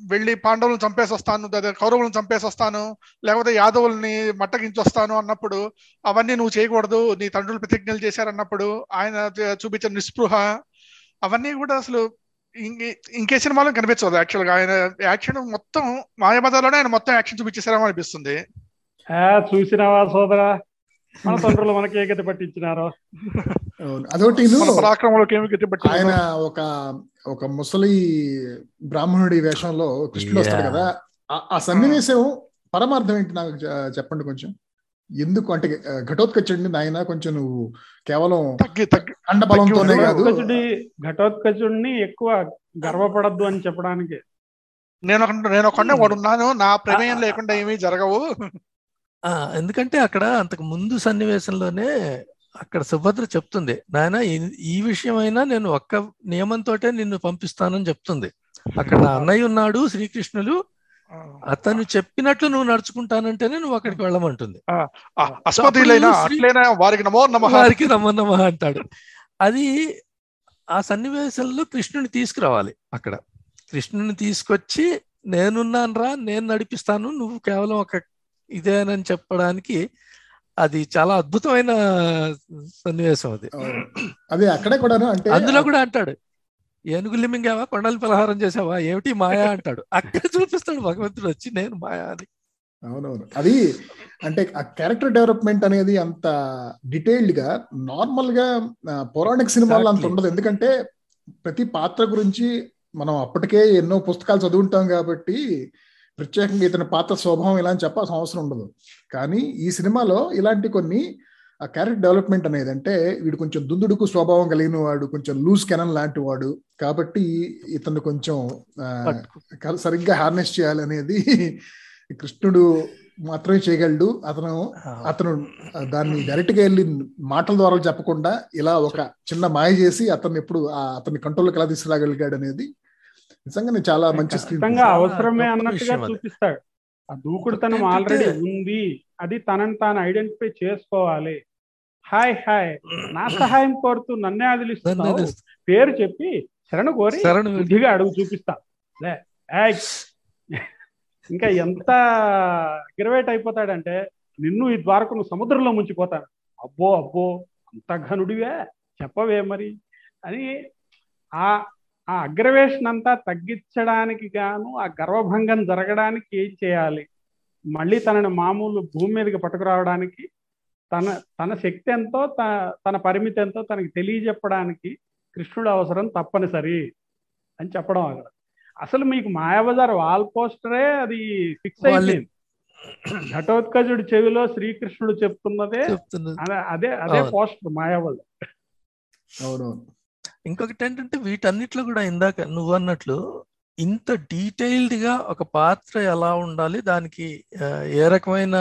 వెళ్ళి పాండవులను చంపేసి వస్తాను కౌరవులను చంపేసి వస్తాను లేకపోతే యాదవుల్ని మట్టగించి వస్తాను అన్నప్పుడు అవన్నీ నువ్వు చేయకూడదు నీ తండ్రులు ప్రతిజ్ఞలు చేశారన్నప్పుడు ఆయన చూపించిన నిస్పృహ అవన్నీ కూడా అసలు ఇంకే సినిమాలో కనిపించదు. యాక్చువల్గా ఆయన యాక్షన్ మొత్తం మాయబజార్లోనే ఆయన మొత్తం యాక్షన్ చూపించేసారేమో అనిపిస్తుంది. ఆ చూసినావా సోదరా? మన తండ్రులు మనకి ఏ గతి పట్టించినారో. అవును. అదొకటి ఆయన ఒక ఒక ముసలి బ్రాహ్మణుడి వేషంలో కృష్ణుడు వస్తాడు. కదా. ఆ- సన్నివేశం పరమార్థం ఏంటి నాకు చెప్పండి కొంచెం. ఎందుకు అంటే ఘటోత్కచుడిని నాయన కొంచెం నువ్వు కేవలం తగ్గి తగ్గి అండ బలంతోనే తగ్గి కాదు. ఘటోత్కచుడి ఘటోత్కచుడిని ఎక్కువ గర్వపడద్దు అని చెప్పడానికి. నేను ఒక నేను ఒకనే వాడు ఉన్నాను నా ప్రమేయం లేకుండా ఏమీ జరగవు. ఆ, ఎందుకంటే అక్కడ అంతకు ముందు సన్నివేశంలోనే అక్కడ సుభద్ర చెప్తుంది నాయన ఈ- ఈ విషయమైనా నేను ఒక్క నియమంతోటే నిన్ను పంపిస్తానని చెప్తుంది. అక్కడ నా అన్నయ్య ఉన్నాడు శ్రీకృష్ణులు అతను చెప్పినట్లు నువ్వు నడుచుకుంటానంటేనే నువ్వు అక్కడికి వెళ్ళమంటుంది. వారికి నమో నమ వారికి రమ్మన్నమా అంటాడు. అది ఆ సన్నివేశంలో కృష్ణుని తీసుకురావాలి అక్కడ. కృష్ణుని తీసుకొచ్చి నేనున్నాను రా నేను నడిపిస్తాను నువ్వు కేవలం ఒక ఇదేనని చెప్పడానికి అది చాలా అద్భుతమైన సన్నివేశం అది. అదే అక్కడే కూడా అంటే అందులో కూడా అంటాడు ఏనుగులు మింగావా కొండలు పలహారం చేసావా ఏమిటి మాయా అంటాడు. అక్కడ చూపిస్తాడు భగవంతుడు వచ్చి నేను మాయా అని. అవునవును. అది అంటే ఆ క్యారెక్టర్ డెవలప్మెంట్ అనేది అంత డీటెయిల్డ్గా నార్మల్గా పౌరాణిక సినిమాల్లో అంత. ఉండదు. ఎందుకంటే ప్రతి పాత్ర గురించి మనం అప్పటికే ఎన్నో పుస్తకాలు చదువుంటాం కాబట్టి ప్రత్యేకంగా ఇతని పాత్ర స్వభావం ఇలా అని చెప్పాల్సిన అవసరం ఉండదు. కానీ ఈ సినిమాలో ఇలాంటి కొన్ని ఆ క్యారెక్టర్ డెవలప్మెంట్ అనేది అంటే వీడు కొంచెం దుందుడుకు స్వభావం కలిగిన వాడు కొంచెం లూజ్ కెనన్ లాంటి వాడు. కాబట్టి ఇతను కొంచెం సరిగ్గా హార్నెస్ చేయాలనేది కృష్ణుడు మాత్రమే చేయగలడు. అతను అతను దాన్ని డైరెక్ట్గా వెళ్ళి మాటల ద్వారా చెప్పకుండా ఇలా ఒక చిన్న మాయ చేసి అతన్ని ఎప్పుడు ఆ అతన్ని కంట్రోల్కి ఎలా తీసుకురాగలిగాడు అనేది నిజంగానే చాలా మంచి అవసరమే అన్నట్టుగా. చూపిస్తాడు. ఆ దూకుడుతనం ఆల్రెడీ ఉంది. అది తనని తాను ఐడెంటిఫై చేసుకోవాలి. హాయ్ హాయ్ నా సహాయం కోరుతూ నన్నే నన్ను ఆదిలిస్తున్నావు. అది పేరు చెప్పి శరణు కోరి. బుద్ధిగా అడుగు చూపిస్తా! ఇంకా ఎంత గిరవేట్ అయిపోతాడంటే నిన్ను ఈ ద్వారకు నువ్వు సముద్రంలో ముంచిపోతాను. అబ్బో అబ్బో అంత ఘనుడివే. చెప్పవే మరి. అని ఆ ఆ అగ్రవేషన్ అంతా తగ్గించడానికి గాను ఆ గర్వభంగం జరగడానికి ఏం చేయాలి? మళ్ళీ తనని మామూలు భూమి మీదకి పట్టుకురావడానికి తన తన శక్తి ఎంతో తన పరిమితి ఎంతో తనకి తెలియజెప్పడానికి కృష్ణుడు అవసరం తప్పనిసరి అని చెప్పడం అక్కడ. అసలు మీకు మాయాబజార్ వాల్ పోస్టరే అది ఫిక్స్ అయిపోయింది. ఘటోత్కజుడి చెవిలో శ్రీకృష్ణుడు చెప్తున్నదే అదే- అదే. పోస్టర్ మాయాబజార్. అవునవును. ఇంకొకటి ఏంటంటే వీటన్నిట్లో కూడా ఇందాక నువ్వు అన్నట్లు ఇంత డీటెయిల్డ్గా ఒక పాత్ర ఎలా ఉండాలి దానికి ఏ రకమైన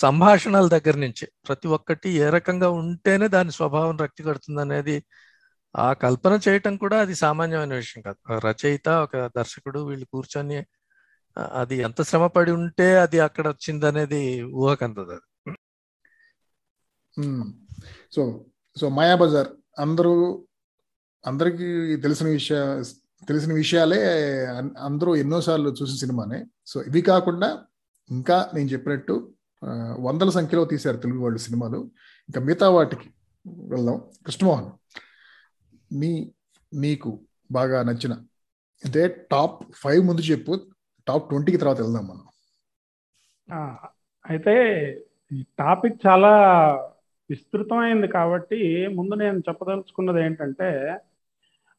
సంభాషణల దగ్గర నుంచి ప్రతి ఒక్కటి ఏ రకంగా ఉంటేనే దాని స్వభావం రక్తి కడుతుంది అనేది ఆ కల్పన చేయటం కూడా అది సామాన్యమైన విషయం కాదు. రచయిత ఒక దర్శకుడు వీళ్ళు కూర్చొని అది ఎంత శ్రమ పడి ఉంటే అది అక్కడ వచ్చింది అనేది ఊహకందదు అది సో సో మాయాబజార్ అందరూ అందరికీ తెలిసిన విషయ తెలిసిన విషయాలే అన్- అందరూ ఎన్నోసార్లు చూసిన సినిమానే. సో ఇవి కాకుండా ఇంకా నేను చెప్పినట్టు వందల సంఖ్యలో తీశారు తెలుగు వాళ్ళు సినిమాలు. ఇంకా మిగతా వాటికి వెళ్దాం. కృష్ణమోహన్ నీ నీకు బాగా నచ్చిన అంటే టాప్ ఫైవ్ ముందు చెప్పు. టాప్ ట్వంటీకి తర్వాత వెళ్దాం మనం. అయితే ఈ టాపిక్ చాలా విస్తృతమైంది కాబట్టి ముందు నేను చెప్పదలుచుకున్నది ఏంటంటే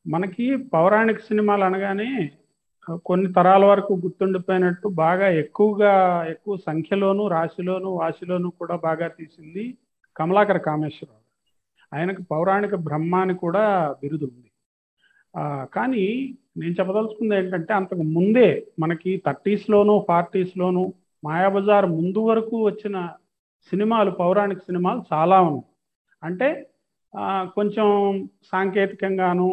మనకి పౌరాణిక సినిమాలు అనగానే కొన్ని తరాల వరకు గుర్తుండిపోయినట్టు బాగా ఎక్కువగా ఎక్కువ సంఖ్యలోను రాశిలోను వాసిలోను కూడా బాగా తీసింది కమలాకర కామేశ్వరరావు. ఆయనకు పౌరాణిక బ్రహ్మ అని కూడా బిరుదు ఉంది. కానీ నేను చెప్పదలుచుకుంది ఏంటంటే అంతకు ముందే మనకి థర్టీస్లోను ఫార్టీస్లోను మాయాబజార్ ముందు వరకు వచ్చిన సినిమాలు పౌరాణిక సినిమాలు చాలా ఉన్నాయి. అంటే కొంచెం సాంకేతికంగాను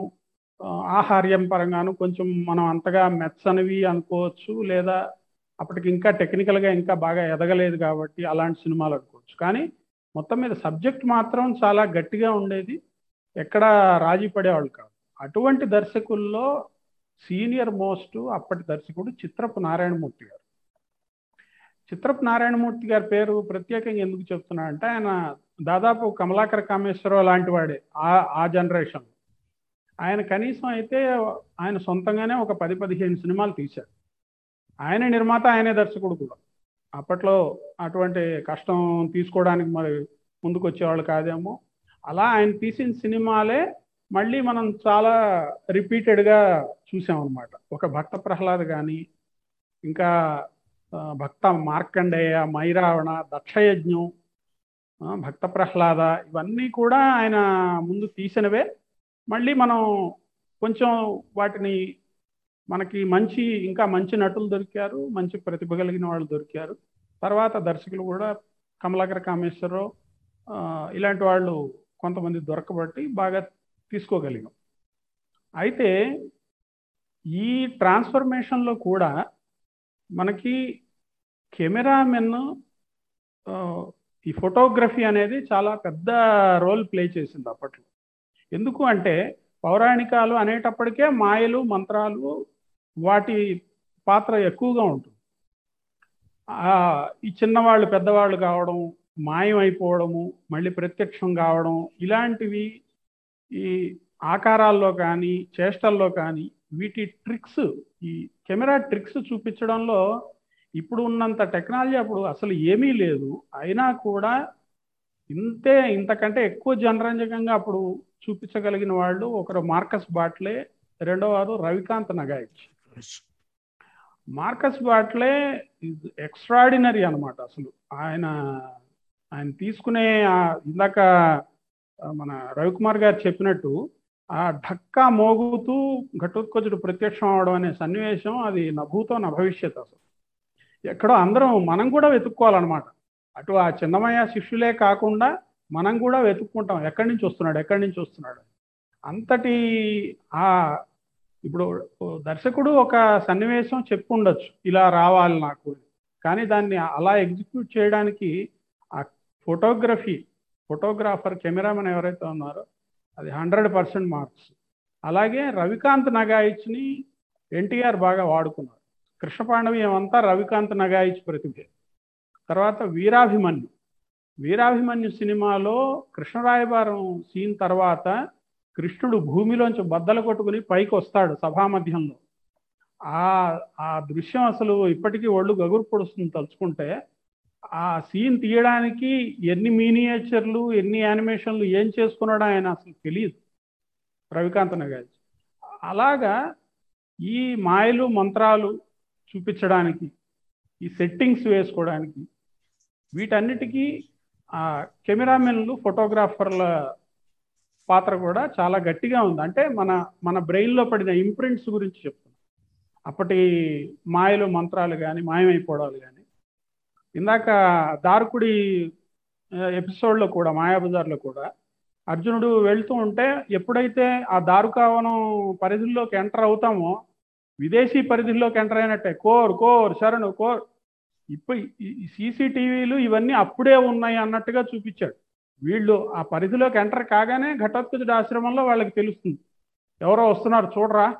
ఆహార్యం పరంగాను కొంచెం మనం అంతగా మెచ్చనివి అనుకోవచ్చు లేదా అప్పటికి ఇంకా టెక్నికల్గా ఇంకా బాగా ఎదగలేదు కాబట్టి అలాంటి సినిమాలు అనుకోవచ్చు. కానీ మొత్తం మీద సబ్జెక్ట్ మాత్రం చాలా గట్టిగా ఉండేది. ఎక్కడ రాజీ పడేవాళ్ళు కాదు. అటువంటి దర్శకుల్లో సీనియర్ మోస్ట్ అప్పటి దర్శకుడు చిత్రపు నారాయణమూర్తి గారు. చిత్రపు నారాయణమూర్తి గారి పేరు ప్రత్యేకంగా ఎందుకు చెప్తున్నా అంటే ఆయన దాదాపు కమలాకర కామేశ్వరరావు లాంటి వాడే ఆ ఆ జనరేషన్. ఆయన కనీసం అయితే ఆయన సొంతంగానే ఒక పది పదిహేను సినిమాలు తీశారు. ఆయన నిర్మాత ఆయనే దర్శకుడు కూడా. అప్పట్లో అటువంటి కష్టం తీసుకోవడానికి మరి ముందుకు వచ్చేవాళ్ళు కాదేమో. అలా ఆయన తీసిన సినిమాలే మళ్ళీ మనం చాలా రిపీటెడ్గా చూసామన్నమాట. ఒక భక్త ప్రహ్లాద్ కానీ ఇంకా భక్త మార్కండేయ మైరావణ దక్షయజ్ఞం భక్త ప్రహ్లాద ఇవన్నీ కూడా ఆయన ముందు తీసినవే. మళ్ళీ మనం కొంచెం వాటిని మనకి మంచి ఇంకా మంచి నటులు దొరికారు మంచి ప్రతిభ కలిగిన వాళ్ళు దొరికారు. తర్వాత దర్శకులు కూడా కమలాకర కామేశ్వరరావు ఇలాంటి వాళ్ళు కొంతమంది దొరకబట్టి బాగా తీసుకోగలిగాం. అయితే ఈ ట్రాన్స్ఫర్మేషన్లో కూడా మనకి కెమెరామెన్ ఈ ఫోటోగ్రఫీ అనేది చాలా పెద్ద రోల్ ప్లే చేసింది అప్పట్లో. ఎందుకు అంటే పౌరాణికాలు అనేటప్పటికే మాయలు మంత్రాలు వాటి పాత్ర ఎక్కువగా ఉంటుంది. ఈ చిన్నవాళ్ళు పెద్దవాళ్ళు కావడం మాయం అయిపోవడము మళ్ళీ ప్రత్యక్షం కావడం ఇలాంటివి ఈ ఆకారాల్లో కానీ చేష్టల్లో కానీ వీటి ట్రిక్స్ ఈ కెమెరా ట్రిక్స్ చూపించడంలో ఇప్పుడు ఉన్నంత టెక్నాలజీ అప్పుడు అసలు ఏమీ లేదు. అయినా కూడా ఇంతే ఇంతకంటే ఎక్కువ జనరంజకంగా అప్పుడు చూపించగలిగిన వాళ్ళు ఒకరు మార్కస్ బాట్లే రెండో వారు రవికాంత్ నగాయిచ్. మార్కస్ బాట్లే ఎక్స్ట్రాడినరీ అన్నమాట అసలు. ఆయన ఆయన తీసుకునే ఇందాక మన రవికుమార్ గారు చెప్పినట్టు ఆ ఢక్కా మోగుతూ ఘటోత్కచుడు ప్రత్యక్షం అవడం అనే సన్నివేశం అది నభూతో నా భవిష్యత్ అసలు. ఎక్కడో అందరం మనం కూడా వెతుక్కోవాలన్నమాట. అటు ఆ చిన్నమయ్య శిష్యులే కాకుండా మనం కూడా వెతుక్కుంటాం. ఎక్కడి నుంచి వస్తున్నాడు? ఎక్కడి నుంచి వస్తున్నాడు? అంతటి ఆ ఇప్పుడు దర్శకుడు ఒక సన్నివేశం చెప్పుండొచ్చు. ఇలా రావాలి నాకు కానీ దాన్ని అలా ఎగ్జిక్యూట్ చేయడానికి ఆ ఫోటోగ్రఫీ ఫోటోగ్రాఫర్ కెమెరామెన్ ఎవరైతే ఉన్నారో అది హండ్రెడ్ పర్సెంట్ మార్క్స్. అలాగే రవికాంత్ నగాయిచ్ని ఎన్టీఆర్ బాగా వాడుకున్నారు. కృష్ణపాండవీయం అంతా రవికాంత్ నగాయిచ్ ప్రతిభే తర్వాత వీరాభిమన్యు. వీరాభిమన్యు సినిమాలో కృష్ణరాయబారం సీన్ తర్వాత కృష్ణుడు భూమిలోంచి బద్దలు కొట్టుకుని పైకి వస్తాడు సభామధ్యంలో. ఆ ఆ దృశ్యం అసలు ఇప్పటికీ ఒళ్ళు గగురు పొడుస్తుంది తలుచుకుంటే. ఆ సీన్ తీయడానికి ఎన్ని మినియేచర్లు ఎన్ని యానిమేషన్లు ఏం చేసుకున్నాడో ఆయన అసలు తెలియదు రవికాంత్ నగాజ్ అలాగా ఈ మాయలు మంత్రాలు చూపించడానికి ఈ సెట్టింగ్స్ వేసుకోవడానికి వీటన్నిటికీ ఆ కెమెరామెన్లు ఫోటోగ్రాఫర్ల పాత్ర కూడా చాలా గట్టిగా ఉంది. అంటే మన మన బ్రెయిన్లో పడిన ఇంప్రింట్స్ గురించి చెప్తున్నాం. అప్పటి మాయలు మంత్రాలు కానీ మాయమైపోవడాలు కానీ ఇందాక దారుకుడి ఎపిసోడ్లో కూడా మాయాబజార్లో కూడా అర్జునుడు వెళ్తూ ఉంటే ఎప్పుడైతే ఆ దారుకావనం పరిధిలోకి ఎంటర్ అవుతామో విదేశీ పరిధిలోకి ఎంటర్ అయినట్టే. కోర్ కోర్ శరణు కోర్. ఇప్పుడు సీసీటీవీలు ఇవన్నీ అప్పుడే ఉన్నాయి అన్నట్టుగా చూపించాడు. వీళ్ళు ఆ పరిధిలోకి ఎంటర్ కాగానే ఘటోత్కచుడి ఆశ్రమంలో వాళ్ళకి తెలుస్తుంది. ఎవరో వస్తున్నారు చూడరా.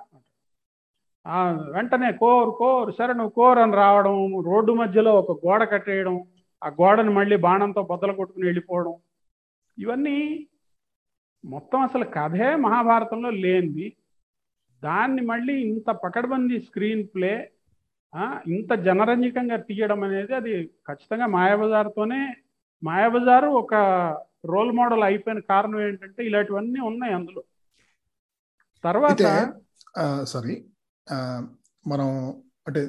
వెంటనే కోర్ కోర్ శరణు కోర్ అని రావడం రోడ్డు మధ్యలో ఒక గోడ కట్టేయడం ఆ గోడని మళ్ళీ బాణంతో బద్దలు కొట్టుకుని వెళ్ళిపోవడం. ఇవన్నీ మొత్తం అసలు కథే మహాభారతంలో లేనిది. దాన్ని మళ్ళీ ఇంత పకడ్బందీ స్క్రీన్ ప్లే ఇంత జనరంజకంగా తీయడం అనేది అది ఖచ్చితంగా మాయాబజార్తోనే మాయాబజారు ఒక రోల్ మోడల్ అయిపోయిన కారణం ఏంటంటే ఇలాంటివన్నీ ఉన్నాయి అందులో. తర్వాత సారీ మనం అంటే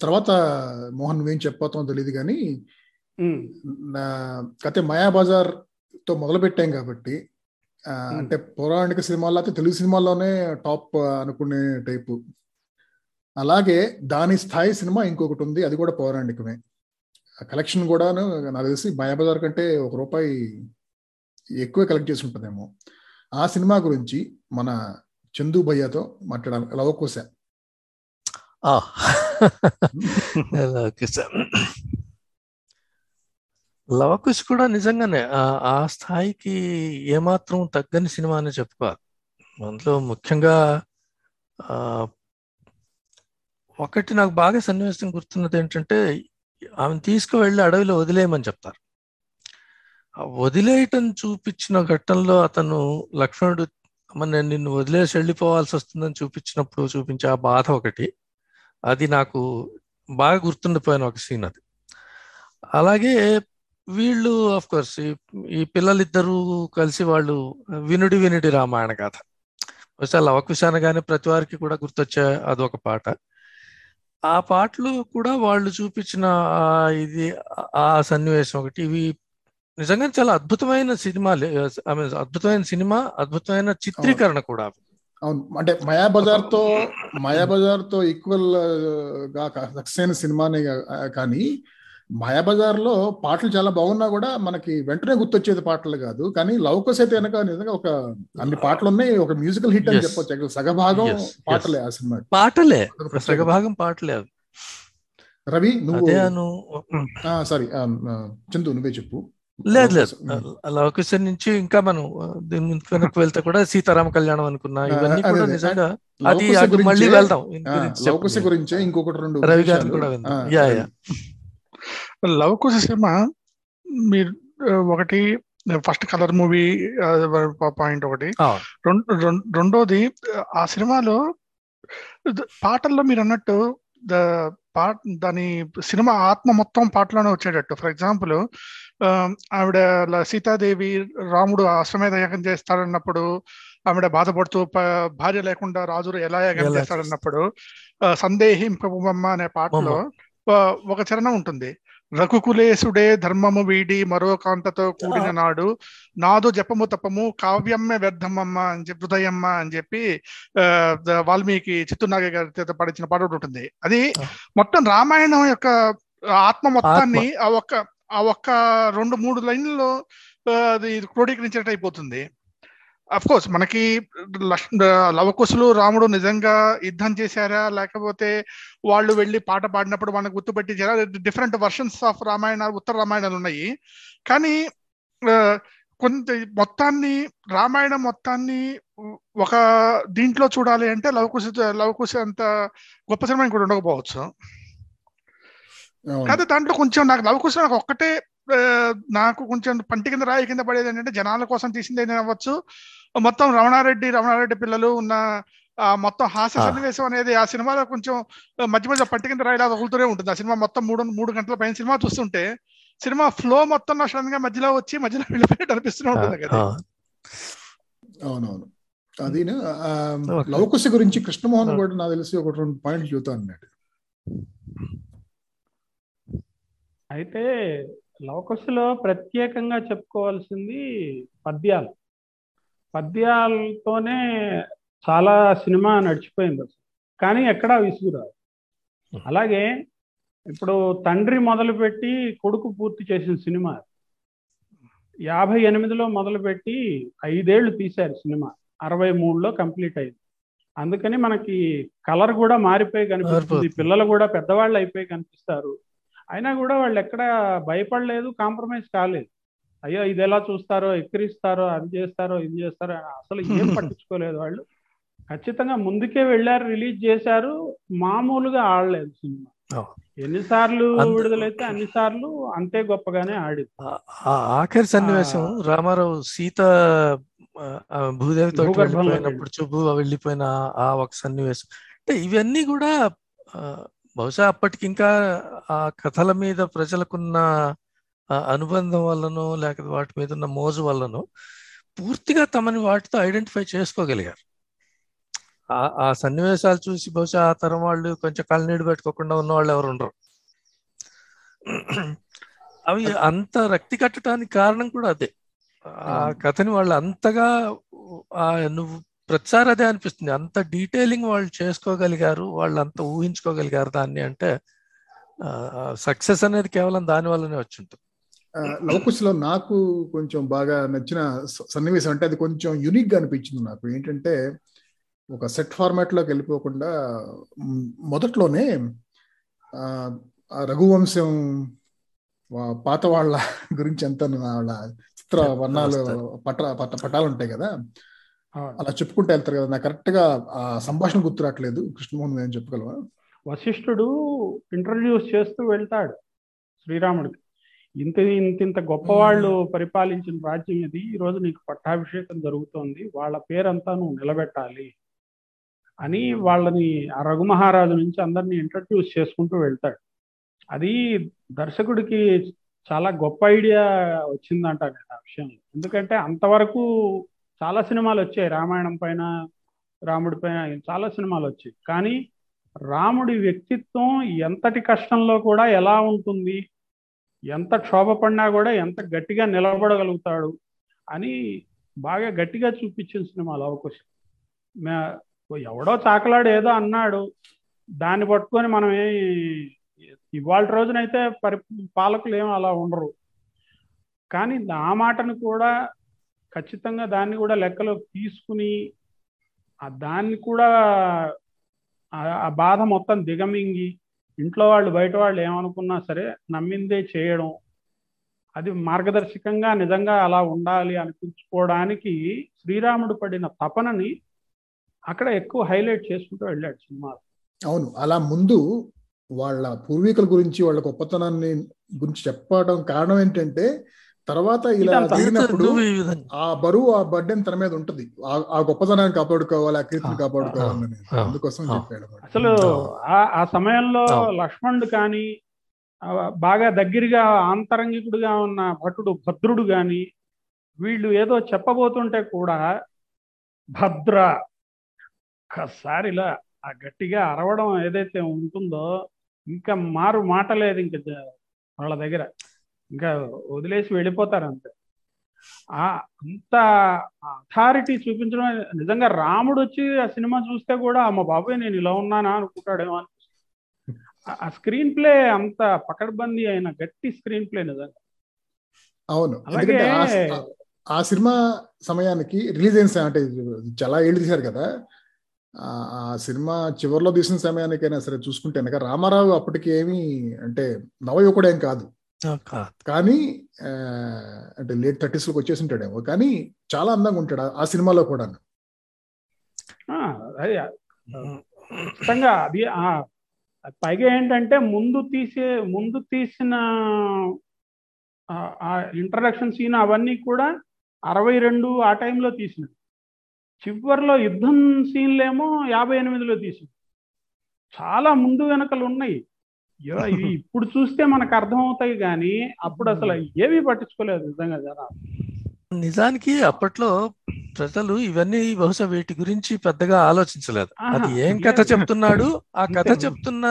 తర్వాత మోహన్ నువ్వేం చెప్పబోతామో తెలియదు కానీ కతే మాయాబజార్తో మొదలు పెట్టాం కాబట్టి అంటే పౌరాణిక సినిమాల్లో అయితే తెలుగు సినిమాల్లోనే టాప్ అనుకునే టైపు. అలాగే దాని స్థాయి సినిమా ఇంకొకటి ఉంది అది కూడా పౌరాణికమే. కలెక్షన్ కూడాను నాకు తెలిసి మాయాబజార్ కంటే ఒక రూపాయి ఎక్కువ కలెక్ట్ చేసి ఉంటుందేమో. ఆ సినిమా గురించి మన చందు భయ్యతో మాట్లాడాలి. లవకోశ లవకుశ్ కూడా నిజంగానే ఆ స్థాయికి ఏమాత్రం తగ్గని సినిమా అని చెప్పుకోవాలి. అందులో ముఖ్యంగా ఒకటి నాకు బాగా సన్నివేశం గుర్తున్నది ఏంటంటే ఆమెను తీసుకువెళ్ళి అడవిలో వదిలేయమని చెప్తారు. వదిలేయటం చూపించిన ఘట్టంలో అతను లక్ష్మణుడు నేను నిన్ను వదిలేసి వెళ్ళిపోవాల్సి వస్తుందని చూపించినప్పుడు చూపించే ఆ బాధ ఒకటి. అది నాకు బాగా గుర్తుండిపోయిన ఒక సీన్ అది. అలాగే వీళ్ళు ఆఫ్ కోర్స్ ఈ పిల్లలిద్దరూ కలిసి వాళ్ళు వినుడి వినుడి రామాయణ కథ. బహుశా లవకుశ అనగానే ప్రతి వారికి కూడా గుర్తొచ్చే అదొక పాట. ఆ పాటలు కూడా వాళ్ళు చూపించిన ఇది ఆ సన్నివేశం ఒకటి. ఇవి నిజంగా చాలా అద్భుతమైన సినిమాలు ఐ మీన్ అద్భుతమైన సినిమా అద్భుతమైన చిత్రీకరణ కూడా అవును. అంటే మాయాబజార్తో మాయాబజార్తో ఈక్వల్గా సక్సెస్ అయిన సినిమానే కానీ మాయాబజార్లో పాటలు చాలా బాగున్నా కూడా మనకి వెంటనే గుర్తొచ్చేది పాటలు కాదు. కానీ లవకోస్ అయితే కనుక నిజంగా ఒక అన్ని పాటలు ఉన్నాయి ఒక మ్యూజికల్ హిట్ అని చెప్పొచ్చు. సగభాగం పాటలే ఆ సినిమా పాటలే. సగభాగం పాటలే రవి నువ్వు సారీ చందు నువ్వే చెప్పు. లేదు లేదు. లవకుశ నుంచి ఇంకా మనం దీని వెనక్కి వెళ్తే కూడా సీతారామ కళ్యాణం అనుకున్నా ఇవన్నీ కూడా నిజంగా అది మళ్ళీ వెళ్దాం. గురించే ఇంకొకటి రెండు రవి గారిని కూడా యా యా. లవకుశ సినిమా మీరు ఒకటి ఫస్ట్ కలర్ మూవీ పాయింట్ ఒకటి. రెండోది ఆ సినిమాలో పాటల్లో మీరు అన్నట్టు పాట దాని సినిమా ఆత్మ మొత్తం పాటలోనే వచ్చేటట్టు. ఫర్ ఎగ్జాంపుల్ ఆవిడ సీతాదేవి రాముడు అశ్వమేధ యాగం చేస్తాడన్నప్పుడు ఆవిడ బాధపడుతూ భార్య లేకుండా రాజులు ఎలా యాగం చేస్తాడన్నప్పుడు సందేహింపమ్మ అనే పాటలో ఒక చరణం ఉంటుంది. రఘుకులేశుడే ధర్మము వీడి మరో కాంతతో కూడిన నాడు నాదు జపము తపము కావ్యమ్మే వ్యర్థమమ్మ అని చెప్పి హృదయమ్మ అని చెప్పి వాల్మీకి చిత్తునాగ గారి పడించిన పాట ఉంటుంది. అది మొత్తం రామాయణం యొక్క ఆత్మ మొత్తాన్ని ఆ ఒక్క ఆ ఒక్క రెండు మూడు లైన్లలో అది క్రోడీకరించినట్టు అయిపోతుంది. అఫ్ కోర్స్ మనకి లవకుశులు రాముడు నిజంగా యుద్ధం చేశారా? లేకపోతే వాళ్ళు వెళ్ళి పాట పాడినప్పుడు మనకు గుర్తుపెట్టించారా డిఫరెంట్ వర్షన్స్ ఆఫ్ రామాయణ ఉత్తర రామాయణాలు ఉన్నాయి. కానీ కొంత మొత్తాన్ని రామాయణం మొత్తాన్ని ఒక దీంట్లో చూడాలి అంటే లవకుశ లవకుశ అంత గొప్ప సినిమా ఇంకోటి ఉండకపోవచ్చు. కాదు దాంట్లో కొంచెం నాకు లవకుశ నాకు ఒక్కటే నాకు కొంచెం పంటి కింద రాయి కింద పడేది ఏంటంటే జనాల కోసం తీసింది ఏదైనా అవ్వచ్చు మొత్తం రమణారెడ్డి రమణారెడ్డి పిల్లలు ఉన్న ఆ మొత్తం హాస్య. సన్నివేశం అనేది ఆ సినిమాలో కొంచెం మధ్య మధ్య పట్టి కింద రాయిలా తగులుతూనే ఉంటుంది ఆ సినిమా మొత్తం మూడు మూడు గంటల పైన సినిమా చూస్తుంటే సినిమా ఫ్లో మొత్తం నా సడన్గా మధ్యలో వచ్చి మధ్యలో వెళ్ళిపోయినట్టు అనిపిస్తూనే ఉంటుంది కదా అవునవును అది. లవకుశ గురించి కృష్ణమోహన్. కూడా నాకు తెలిసి ఒక రెండు పాయింట్లు చెబుతా అన్నాడు అయితే లవకుశలో ప్రత్యేకంగా చెప్పుకోవాల్సింది పద్యాలు. పద్యాలతోనే చాలా సినిమా నడిచిపోయింది కానీ ఎక్కడా విసుగురాదు అలాగే ఇప్పుడు తండ్రి మొదలుపెట్టి కొడుకు పూర్తి చేసిన సినిమా. యాభై ఎనిమిదిలో మొదలుపెట్టి ఐదేళ్ళు తీశారు సినిమా. అరవై మూడులో కంప్లీట్ అయింది. అందుకని మనకి కలర్ కూడా మారిపోయి కనిపిస్తుంది. పిల్లలు కూడా పెద్దవాళ్ళు అయిపోయి కనిపిస్తారు. అయినా కూడా వాళ్ళు ఎక్కడ భయపడలేదు కాంప్రమైజ్ కాలేదు. అయ్యో ఇది ఎలా చూస్తారో ఎక్కిరిస్తారో అది చేస్తారో ఇది చేస్తారో అసలు ఏం పట్టించుకోలేదు వాళ్ళు. ఖచ్చితంగా ముందుకే వెళ్ళారు రిలీజ్ చేశారు. మామూలుగా ఆడలేదు సినిమా. ఎన్నిసార్లు విడుదలైతే అన్నిసార్లు అంతే గొప్పగానే ఆడింది. ఆ- ఆ ఆఖరి సన్నివేశం రామారావు సీత భూదేవితో వెళ్ళిపోయినప్పుడు చూపు వెళ్ళిపోయిన ఆ ఒక సన్నివేశం. అంటే ఇవన్నీ కూడా బహుశా అప్పటికి ఇంకా ఆ కథల మీద ప్రజలకున్న అనుబంధం వల్లనో లేకపోతే వాటి మీద ఉన్న మోజు వల్లనో పూర్తిగా తమని వాటితో ఐడెంటిఫై చేసుకోగలిగారు. ఆ ఆ సన్నివేశాలు చూసి బహుశా ఆ తరం వాళ్ళు కొంచెం కళ్ళనీడు పెట్టుకోకుండా ఉన్న వాళ్ళు ఎవరు ఉండరు. అవి అంత రక్తి కట్టడానికి కారణం కూడా అదే. ఆ. కథని వాళ్ళు అంతగా ఆ నువ్వు ప్రతిసారి అదే అనిపిస్తుంది. అంత డీటెయిలింగ్ వాళ్ళు చేసుకోగలిగారు వాళ్ళు అంత ఊహించుకోగలిగారు దాన్ని అంటే సక్సెస్ అనేది కేవలం దాని వల్లనే వచ్చి ఉంటుంది లవకుశలో నాకు కొంచెం బాగా నచ్చిన సన్నివేశం అంటే అది కొంచెం యునిక్గా అనిపించింది నాకు. ఏంటంటే ఒక సెట్ ఫార్మాట్లోకి వెళ్ళిపోకుండా మొదట్లోనే రఘువంశం పాత వాళ్ళ గురించి ఎంత వాళ్ళ చిత్ర వర్ణాలు పట పట పటాలు ఉంటాయి కదా అలా చెప్పుకుంటూ వెళ్తారు కదా. నాకు కరెక్ట్గా ఆ సంభాషణ గుర్తు రావట్లేదు. కృష్ణమోహన్ ఏం చెప్పగలవా? వశిష్ఠుడు ఇంట్రడ్యూస్ చేస్తూ వెళ్తాడు శ్రీరాముడికి. ఇంత ఇంత ఇంత గొప్పవాళ్ళు పరిపాలించిన రాజ్యం ఇది. ఈ రోజు నీకు పట్టాభిషేకం జరుగుతోంది. వాళ్ళ పేరంతా నువ్వు నిలబెట్టాలి అని వాళ్ళని ఆ రఘుమహారాజు నుంచి అందరినీ ఇంట్రడ్యూస్ చేసుకుంటూ వెళ్తాడు. అది దర్శకుడికి చాలా గొప్ప ఐడియా వచ్చిందంట నేను ఆ విషయంలో. ఎందుకంటే అంతవరకు చాలా సినిమాలు వచ్చాయి. రామాయణం పైన రాముడి పైన చాలా సినిమాలు వచ్చాయి. కానీ రాముడి వ్యక్తిత్వం ఎంతటి కష్టంలో కూడా ఎలా ఉంటుంది ఎంత క్షోభపడినా కూడా ఎంత గట్టిగా నిలబడగలుగుతాడు అని బాగా గట్టిగా చూపించిన సినిమాలు. అవకాశం. మే- ఎవడో చాకలాడు ఏదో అన్నాడు. దాన్ని పట్టుకొని మనం ఏ ఇవాళ రోజునైతే పరి పాలకులు ఏం అలా ఉండరు. కానీ ఆ మాటను కూడా ఖచ్చితంగా దాన్ని కూడా లెక్కలో తీసుకుని దాన్ని కూడా ఆ- ఆ బాధ మొత్తం దిగమింగి ఇంట్లో వాళ్ళు బయట వాళ్ళు ఏమనుకున్నా సరే నమ్మిందే చేయడం. అది మార్గదర్శకంగా నిజంగా అలా ఉండాలి అనిపించుకోవడానికి శ్రీరాముడు పడిన తపనని అక్కడ ఎక్కువ హైలైట్ చేసుకుంటూ వెళ్ళాడు సినిమా అవును అలా ముందు వాళ్ళ పూర్వీకుల గురించి వాళ్ళ గొప్పతనాన్ని గురించి చెప్పడం కారణం ఏంటంటే తర్వాత ఇలా విధంగా ఆ బరువు ఆ బడ్డెన్ తన మీద ఉంటది ఆ- గొప్పతనాన్ని కాపాడుకోవాలి ఆ కీర్తిని కాపాడుకోవాలని అందుకోసం. చెప్పాడు. అసలు ఆ ఆ సమయంలో. లక్ష్మణుడు కానీ బాగా దగ్గరగా ఆంతరంగికుడుగా ఉన్న భటుడు భద్రుడు కానీ వీళ్ళు ఏదో చెప్పబోతుంటే కూడా భద్ర ఒక్కసారి ఇలా ఆ గట్టిగా అరవడం ఏదైతే ఉంటుందో ఇంకా మారు మాట లేదు ఇంకా వాళ్ళ దగ్గర ఇంకా వదిలేసి వెళ్ళిపోతారు అంతే ఆ అంత అథారిటీ చూపించడం నిజంగా రాముడు వచ్చి ఆ సినిమా చూస్తే కూడా అమ్మ బాబాయ్ నేను ఇలా ఉన్నానా అనుకుంటాడేమో అనిపిస్తుంది. ఆ- స్క్రీన్ ప్లే అంత పకడ్బందీ అయిన గట్టి స్క్రీన్ ప్లే నిజంగా. అవును. అలాగే ఆ- సినిమా సమయానికి రిలీజ్ అయిన అంటే చాలా ఏళ్ళు తీశారు కదా. ఆ సినిమా చివరిలో తీసిన సమయానికైనా సరే చూసుకుంటే కనుక రామారావు అప్పటికి ఏమీ అంటే నవయువకుడు ఏం కాదు ఆ, కాదు. కానీ అంటే లేట్ థర్టీస్లోకి వచ్చేసి ఉంటాడేమో కానీ చాలా అందంగా ఉంటాడు ఆ- సినిమాలో కూడా ఖచ్చితంగా అది ఆ, పైగా ఏంటంటే ముందు తీసే ముందు తీసిన ఆ ఇంట్రడక్షన్ సీన్ అవన్నీ కూడా అరవై రెండు ఆ టైంలో తీసినవి చివరిలో యుద్ధం సీన్లేమో యాభై ఎనిమిదిలో తీసింది చాలా ముందు వెనకలు ఉన్నాయి. ఇప్పుడు చూస్తే మనకు అర్థమవుతాయి కానీ అప్పుడు అసలు ఏవి పట్టించుకోలేదు నిజంగా జనాలు. నిజానికి అప్పట్లో ప్రజలు ఇవన్నీ బహుశా వీటి గురించి పెద్దగా ఆలోచించలేదు. అది ఏం కథ. చెప్తున్నాడు? ఆ కథ. చెప్తున్న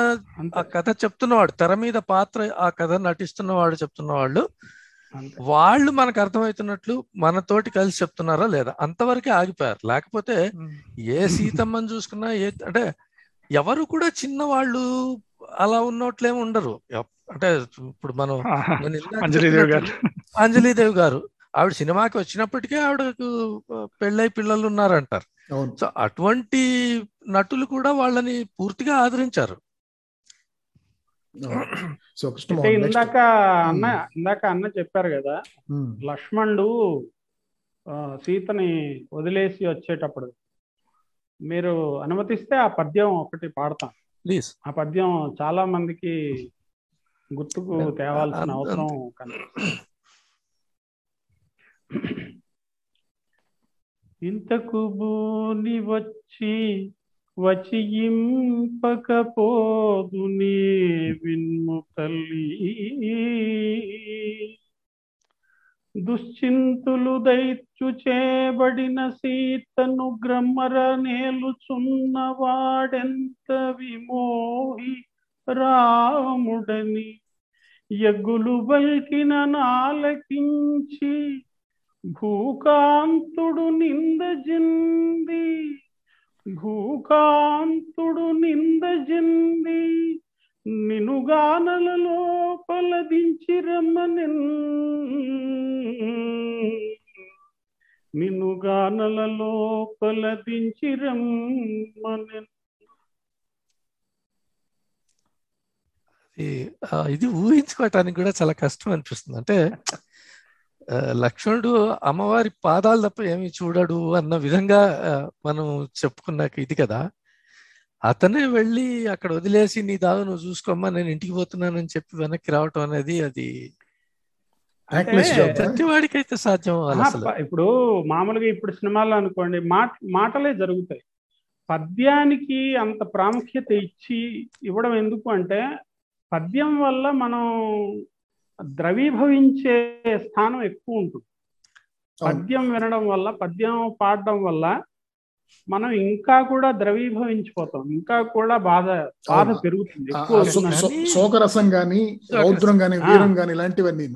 ఆ కథ చెప్తున్నవాడు తెర మీద పాత్ర ఆ కథ నటిస్తున్నవాడు చెప్తున్నవాళ్ళు అంతే. వాళ్ళు మనకు అర్థమవుతున్నట్లు మనతోటి కలిసి చెప్తున్నారా లేదా? అంతవరకే ఆగిపోయారు. లేకపోతే ఏ సీతమ్మని చూసుకున్నా ఏ అంటే ఎవరు కూడా చిన్నవాళ్ళు అలా ఉన్నట్లేమి ఉండరు. అంటే ఇప్పుడు మనం అంజలీదేవి గారు. అంజలీదేవి గారు. ఆవిడ సినిమాకి వచ్చినప్పటికే ఆవిడకు పెళ్ళై పిల్లలు ఉన్నారంటారు. సో అటువంటి నటులు కూడా వాళ్ళని పూర్తిగా ఆదరించారు. అంటే ఇందాక అన్న ఇందాక అన్న చెప్పారు కదా లక్ష్మణుడు ఆ, సీతని వదిలేసి వచ్చేటప్పుడు మీరు అనుమతిస్తే ఆ పద్యం ఒకటి పాడతాం. ప్లీజ్. ఆ పద్యం చాలా మందికి గుర్తుకు తేవాల్సిన అవసరం ఇంతకు బూని వచ్చి వచియింపకపోదునే విన్ము తల్లి. దుశ్చింతులు దైత్యు చేబడిన సీతను గ్రమర నేలుచున్న వాడెంత విమోహి రాముడని? ఎగ్గులు బల్కిన నాలకించి భూకాంతుడు నిందజింది భూకాంతుడు నిందజింది నినుగానల లోపల దించి రమ్మనెన్. నినుగానల లోపల దించి రమ్మనెన్. ఇది ఊహించుకోవటానికి కూడా చాలా కష్టం అనిపిస్తుంది. అంటే లక్ష్మణుడు అమ్మవారి పాదాలు తప్ప ఏమి చూడడు అన్న విధంగా మనం చెప్పుకున్నాక ఇది కదా. అతనే వెళ్ళి అక్కడ వదిలేసి నీ దాగు నువ్వు చూసుకోమ్మా నేను ఇంటికి పోతున్నానని చెప్పి వెనక్కి రావటం అనేది అది Thankless job, huh? ప్రతివాడికి అయితే సాధ్యం ఇప్పుడు మామూలుగా ఇప్పుడు సినిమాల్లో అనుకోండి మాట మాటలే జరుగుతాయి పద్యానికి అంత ప్రాముఖ్యత ఇచ్చి ఇవ్వడం ఎందుకు అంటే పద్యం వల్ల మనం ద్రవీభవించే స్థానం ఎక్కువ ఉంటుంది. పద్యం వినడం వల్ల పద్యం పాడడం వల్ల మనం ఇంకా కూడా ద్రవీభవించిపోతాం ఇంకా కూడా బాధ బాధ. పెరుగుతుంది శోకరసం గాని రౌద్రం గాని. వీరం గాని ఇలాంటివన్నీ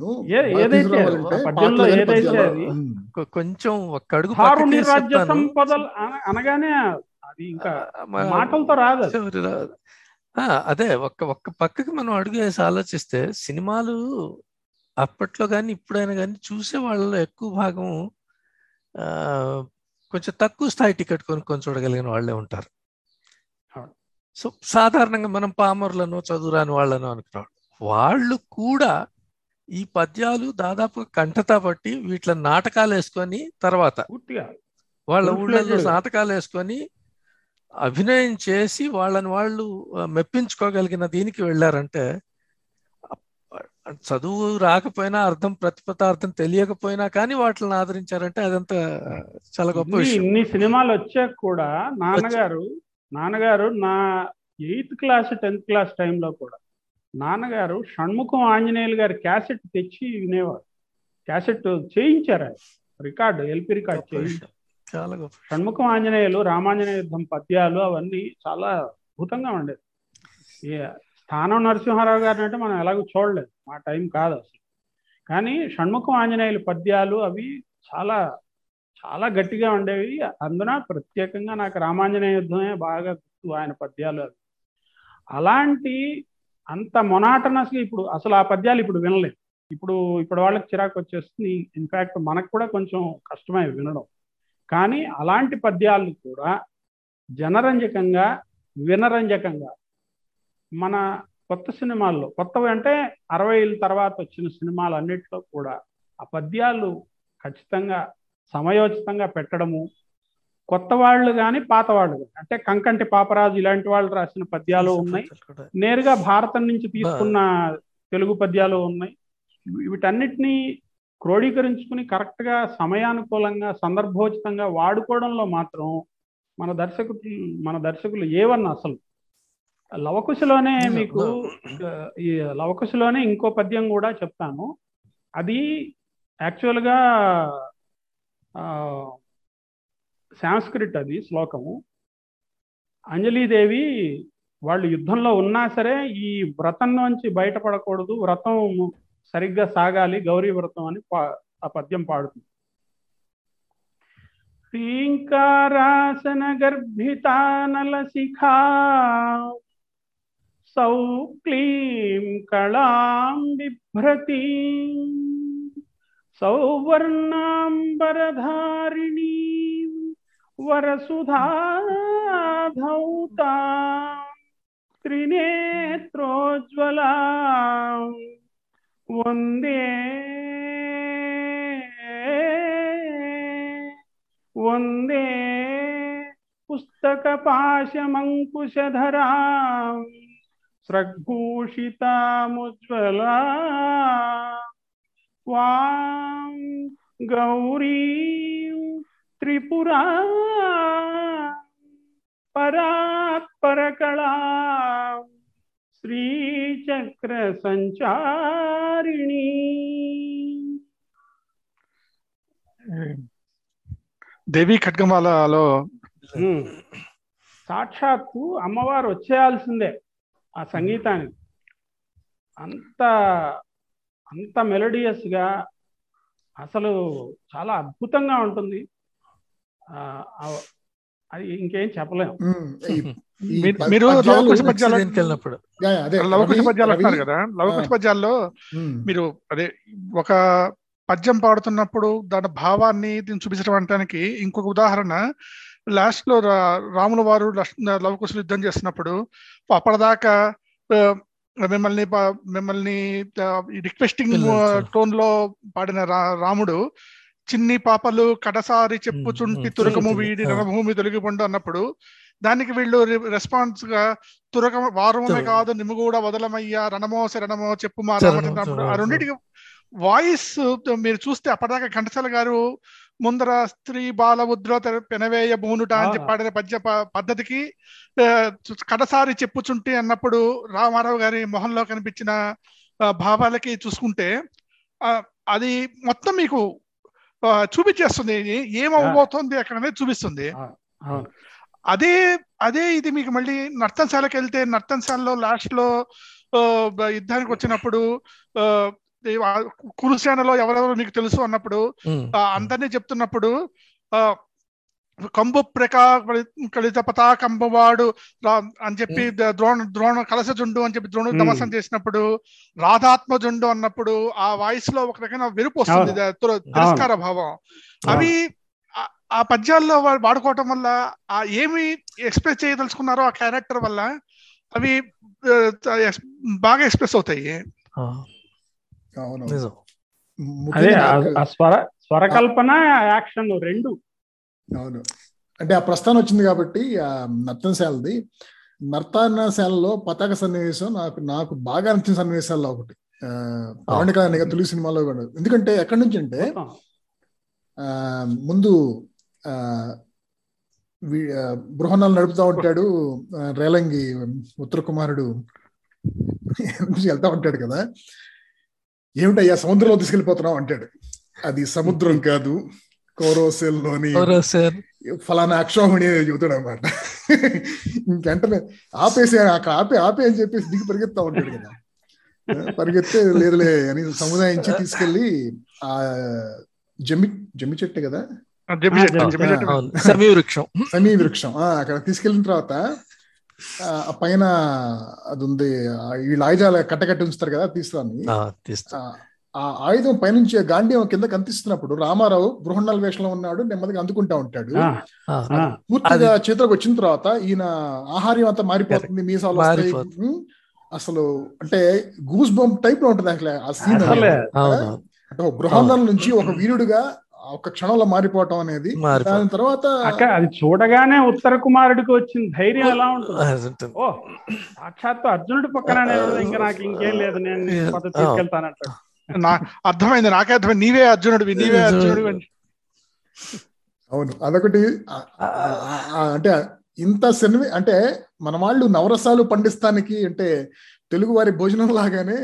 ఏదైతే పద్యంలో ఏదైతే కొంచెం ఒక్క అడుగు రాజ్య. సంపదలు అన- అనగానే అది ఇంకా మాటలతో రాదు అది. ఒక్క ఒక్క పక్కకి మనం అడుగు వేసి ఆలోచిస్తే సినిమాలు అప్పట్లో కానీ ఇప్పుడైనా కానీ చూసే వాళ్ళలో ఎక్కువ భాగం ఆ, కొంచెం తక్కువ స్థాయి టికెట్ కొనుక్కొని చూడగలిగిన వాళ్ళే ఉంటారు. సో సాధారణంగా మనం పామరులను చదువురాని వాళ్ళను అనుకున్నాం వాళ్ళు కూడా ఈ పద్యాలు దాదాపు కంఠతా పట్టి వీటిలో నాటకాలు వేసుకొని తర్వాత వాళ్ళ Full ఊళ్ళో fledged. నాటకాలు వేసుకొని అభినయం చేసి వాళ్ళని వాళ్ళు మెప్పించుకోగలిగిన దీనికి వెళ్ళారంటే చదువు రాకపోయినా అర్థం ప్రతిపదార్థం తెలియకపోయినా కానీ వాటిని ఆదరించారంటే అదంతా చాలా గొప్ప ఇన్ని విషయం. ఇన్ని సినిమాలు వచ్చాక కూడా నాన్నగారు నాన్నగారు నా ఎయిత్ క్లాస్ టెన్త్ క్లాస్ టైంలో కూడా నాన్నగారు షణ్ముఖం ఆంజనేయులు గారి క్యాసెట్ తెచ్చి వినేవారు. క్యాసెట్ చేయించారు ఆయన. రికార్డు ఎల్పి రికార్డ్ చేయించారు. చాలా గొప్ప. షణ్ముఖం ఆంజనేయులు రామాంజనేయ యుద్ధం పద్యాలు అవన్నీ చాలా అద్భుతంగా ఉండేది స్థానం నరసింహారావు గారిని అంటే మనం ఎలాగో చూడలేదు. మా టైం కాదు అసలు. కానీ షణ్ముఖం ఆంజనేయులు పద్యాలు అవి చాలా చాలా గట్టిగా ఉండేవి. అందున ప్రత్యేకంగా నాకు రామాంజనేయ యుద్ధమే బాగా గుర్తు ఆయన పద్యాలు అవి. అలాంటి అంత మొనాటనస్గా ఇప్పుడు అసలు ఆ పద్యాలు ఇప్పుడు వినలేదు. ఇప్పుడు ఇప్పుడు వాళ్ళకి చిరాకు వచ్చేస్తుంది. ఇన్ఫాక్ట్ మనకు కూడా కొంచెం కష్టమే వినడం. కానీ అలాంటి పద్యాలు కూడా జనరంజకంగా వినరంజకంగా మన కొత్త సినిమాల్లో కొత్తవి అంటే అరవైల తర్వాత వచ్చిన సినిమాలు అన్నిట్లో కూడా ఆ పద్యాలు ఖచ్చితంగా సమయోచితంగా పెట్టడము కొత్త వాళ్ళు కానీ పాత వాళ్ళు కానీ అంటే కంకంటి పాపరాజు ఇలాంటి వాళ్ళు రాసిన పద్యాలు ఉన్నాయి. నేరుగా భారతం నుంచి తీసుకున్న తెలుగు పద్యాలు ఉన్నాయి. వీటన్నిటినీ క్రోడీకరించుకుని కరెక్ట్గా సమయానుకూలంగా సందర్భోచితంగా వాడుకోవడంలో మాత్రం మన దర్శకులు మన దర్శకులు ఏవన్నా అసలు లవకుశలోనే మీకు ఈ లవకుశలోనే ఇంకో పద్యం కూడా చెప్తాను. అది యాక్చువల్గా ఆ, సాంస్క్రిట్ అది శ్లోకము. అంజలీదేవి వాళ్ళు యుద్ధంలో ఉన్నా సరే ఈ వ్రతం నుంచి బయటపడకూడదు వ్రతం సరిగ్గా సాగాలి గౌరీ వ్రతం అని పా- ఆ పద్యం పాడుతుంది. శ్రీంకారాసన గర్భితానల శిఖా सौ क्ली कला बिभ्रती सौवर्णाबरधारिणी वरसुधाधता त्रिनेत्रोज्ज्वला वंदे वंदे पुस्तकपाशमङ्कुशधराम्। స్రగ్భూషితాముజ్వలా వాం గౌరీ త్రిపురా పరాత్పరకళా శ్రీచక్ర సంచారిణి దేవి ఖడ్గమాలలో సాక్షాత్తు అమ్మవారు వచ్చేయాల్సిందే. ఆ సంగీతానికి అంత అంత మెలోడియస్గా అసలు చాలా అద్భుతంగా ఉంటుంది. అది ఇంకేం చెప్పలేం. ఉమ్, ఈ- ఈ మీరు- లవకుశ పద్యాలు లవకుశ పద్యాలు అంటున్నారు కదా? లవకుశ. పద్యాల్లో మీరు అదే ఒక పద్యం పాడుతున్నప్పుడు దాని భావాన్ని దీన్ని చూపించడం అనడానికి ఇంకొక ఉదాహరణ లాస్ట్లో రా- రాముల వారు లవకుశులు యుద్ధం చేస్తున్నప్పుడు అప్పటిదాకా మిమ్మల్ని మిమ్మల్ని రిక్వెస్టింగ్. టోన్లో పాడిన రా- రాముడు చిన్ని పాపలు కడసారి చెప్పుచుంటి తురకము వీడి. రణభూమి తొలగిపండు అన్నప్పుడు దానికి వీళ్ళు రెస్పాన్స్గా తురక వారమే. కాదు నిమ్ము కూడా వదలమయ్యా రణమో శరణమో చెప్పు మా ఆ. రెండింటికి వాయిస్ మీరు చూస్తే అప్పటిదాకా ఘంటసాల గారు ముందర స్త్రీ బాల ఉద్ర పెనవేయ బూనుట అని చెప్పి ఆ. పాడిన పద్య పద్ధతికి కడసారి చెప్పుచుంటి అన్నప్పుడు రామారావు గారి మొహంలో కనిపించిన భావాలకి చూసుకుంటే అది మొత్తం మీకు చూపించేస్తుంది. ఏమవబోతోంది అక్కడ చూపిస్తుంది. అదే అదే ఇది మీకు మళ్ళీ నర్తనశాలకు వెళ్తే నర్తనశాలలో లాస్ట్లో యుద్ధానికి వచ్చినప్పుడు కురుసేనలో ఎవరెవరు మీకు తెలుసు అన్నప్పుడు అందరినీ చెప్తున్నప్పుడు ఆ కంబు ప్రకా కలిత పతాకంబవాడు అని చెప్పి ద్రోణ ద్రోణ కలసజుండు అని చెప్పి ద్రోణుడు. తమసం చేసినప్పుడు రాధాత్మజుండు అన్నప్పుడు ఆ వాయిస్లో ఒక రకమైన వెరుపు వస్తుంది. తిరస్కార భావం. అవి ఆ- పద్యాల్లో వాడుకోవటం వల్ల ఆ ఏమి ఎక్స్ప్రెస్ చేయదలుచుకున్నారో ఆ క్యారెక్టర్ వల్ల అవి బాగా ఎక్స్ప్రెస్ అవుతాయి. అవును. అదే ఆ- స్వర స్వరకల్పన యాక్షన్ రెండు. అవును. అంటే ఆ ప్రస్థానం వచ్చింది కాబట్టి ఆ నర్తనశాలది నర్తనశాలలో పతాక సన్నివేశం నాకు నాకు బాగా నచ్చిన సన్నివేశాల్లో ఒకటి. ఆ, పవన్ కళ్యాణ్ గారి తొలి సినిమాలో కూడా. ఎందుకంటే ఎక్కడి నుంచి అంటే ముందు బృహన్నాలు నడుపుతా ఉంటాడు రేలంగి ఉత్తర కుమారుడు వెళ్తా ఉంటాడు కదా. ఏమిటయ్యా సముద్రంలో తీసుకెళ్ళిపోతున్నావు అంటాడు. అది సముద్రం కాదు కోరోసెల్లోని ఎవరో సార్ ఫలానా అక్షోహిణి అని చెబుతాడు అనమాట ఇంకెంటనే ఆపేసి అక్కడ ఆపే ఆపే అని చెప్పేసి దిగి పరిగెత్తా ఉంటాడు కదా. పరిగెత్తే లేదులే అని సముదాయించి తీసుకెళ్ళి ఆ జమ్మి జమ్మి చెట్టు కదా? సమీ వృక్షం సమీ వృక్షం అక్కడ తీసుకెళ్ళిన తర్వాత పైన అది ఉంది వీళ్ళు ఆయుధాలు కట్టకట్టి ఉంచుతారు కదా తీసుకురాని ఆ, తీస్తా. ఆ- ఆ ఆయుధం పైనుంచి గాంధీవం కింద కనిపిస్తున్నప్పుడు రామారావు బృహన్నల వేషంలో ఉన్నాడు నెమ్మదిగా అందుకుంటా ఉంటాడు. పూర్తిగా చేతిలోకి వచ్చిన తర్వాత ఈయన ఆహార్యం అంతా మారిపోతుంది మీసాలు వస్తాయి. అసలు అంటే గూస్ బంప్ టైప్లో ఉంటుంది అసలు ఆ సీన్ బృహన్నల నుంచి ఒక వీరుడుగా ఒక క్షణంలో మారిపోవటం అనేది. దాని తర్వాత అక్క అది చూడగానే ఉత్తర కుమారుడికి వచ్చిన ధైర్యం ఎలా ఉంటుంది. ఓ సాక్షాత్తు అర్జునుడి పక్కన ఇంకా నాకు ఇంకేం లేదు నేను నీ అర్థమైంది నాకే అర్థమైంది నీవే అర్జునుడివి నీవే అర్జునుడివి అని. అవును అదొకటి అంటే ఇంత సినిమా అంటే మన వాళ్ళు నవరసాలు పండిస్తానికి అంటే తెలుగు వారి భోజనం లాగానే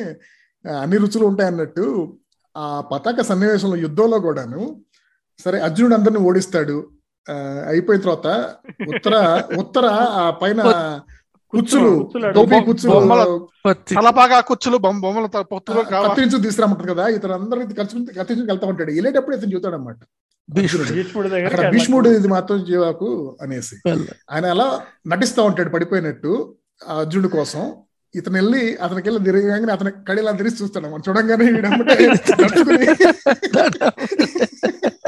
అన్ని రుచులు ఉంటాయి అన్నట్టు ఆ పతాక సన్నివేశంలో యుద్ధంలో కూడాను సరే అర్జునుడు అందరిని ఓడిస్తాడు. ఆ, అయిపోయిన తర్వాత ఉత్తర ఉత్తర ఆ పైన కుచ్చులు టోపీ కుచ్చులు. తలపాగా కుచ్చులు బొమ్మ బొమ్మల కత్తిరించు తీసుకురామంటారు కదా ఇతను అందరిని కత్తిరించు కత్తిరించు వెళ్తా ఉంటాడు. వెళ్ళేటప్పుడు ఇతను చూస్తాడు అనమాట అక్కడ దగ్గర భీష్ముడు ఇది మాత్రం జీవాకు అనేసి. ఆయన అలా నటిస్తా ఉంటాడు పడిపోయినట్టు ఆ అర్జునుడి కోసం. ఇతను వెళ్ళి అతనికి వెళ్ళి తిరగగానే అతని కడిలా తెరిచి చూస్తాడు మనం చూడంగానే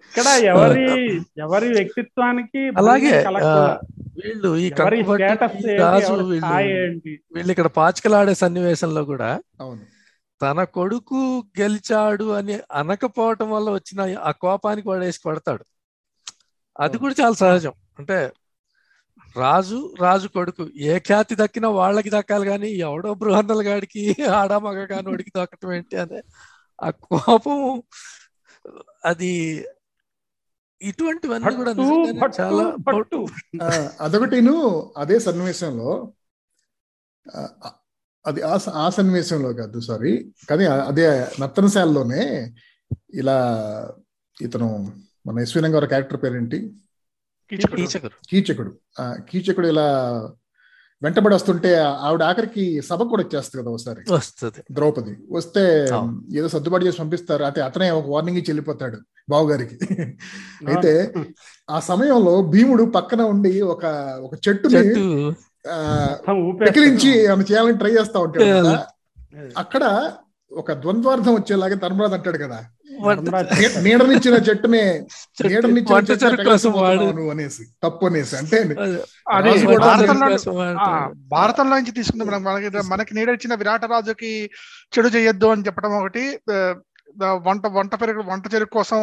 ఇక్కడ ఎవరి ఎవరి వ్యక్తిత్వానికి అలాగే వీళ్ళు ఈ రాజు వీళ్ళు ఇక్కడ పాచికలాడే సన్నివేశంలో కూడా అవును. తన కొడుకు గెలిచాడు అని అనకపోవటం వల్ల వచ్చిన ఆ కోపానికి వాడేసి కొడతాడు. అది కూడా చాలా సహజం. అంటే రాజు రాజు కొడుకు ఏ ఖ్యాతి దక్కినా వాళ్ళకి దక్కాలి కానీ ఎవడో బృహన్నల గాడికి ఆడా మగ కానోడికి దక్కటం ఏంటి అనే ఆ కోపం అది ఇటువంటివన్నీ కూడా చాలా అదొకటిను అదే సన్నివేశంలో ఆ, అది ఆ సన్నివేశంలో కాదు సారీ కానీ అదే నర్తనశాలలోనే ఇలా ఇతను మన గారి క్యారెక్టర్ పేరేంటి? కీచకుడు. కీచకుడు. కీచకుడు. ఆ కీచకుడు ఇలా వెంటబడి వస్తుంటే ఆవిడ ఆఖరికి సభ కూడా వచ్చేస్తుంది కదా ఒకసారి. వస్తుంది. ద్రౌపది వస్తే. ఏదో సర్దుబాటు చేసి పంపిస్తారు. అయితే అతనే ఒక వార్నింగ్ ఇచ్చి వెళ్ళిపోతాడు బావగారికి. అయితే ఆ సమయంలో భీముడు పక్కన ఉండి ఒక ఒక చెట్టుని. పెకిలించి ఆమె చేయాలని ట్రై చేస్తా ఉంటాడు. అక్కడ ఒక ద్వంద్వార్థం వచ్చేలాగా ధర్మరాజు అంటాడు కదా. నీడనిచ్చిన చెట్టునే చెట్టు నీడనిచ్చిన కోసం వాడు అనేసి. తప్పు అనేసి. అంటే భారతంలో నుంచి తీసుకుంది. మనకి మనకి నీడొచ్చిన విరాట రాజుకి చెడు చేయొద్దు అని చెప్పడం ఒకటి. వంట వంట పెరుగు వంట చెరుకు కోసం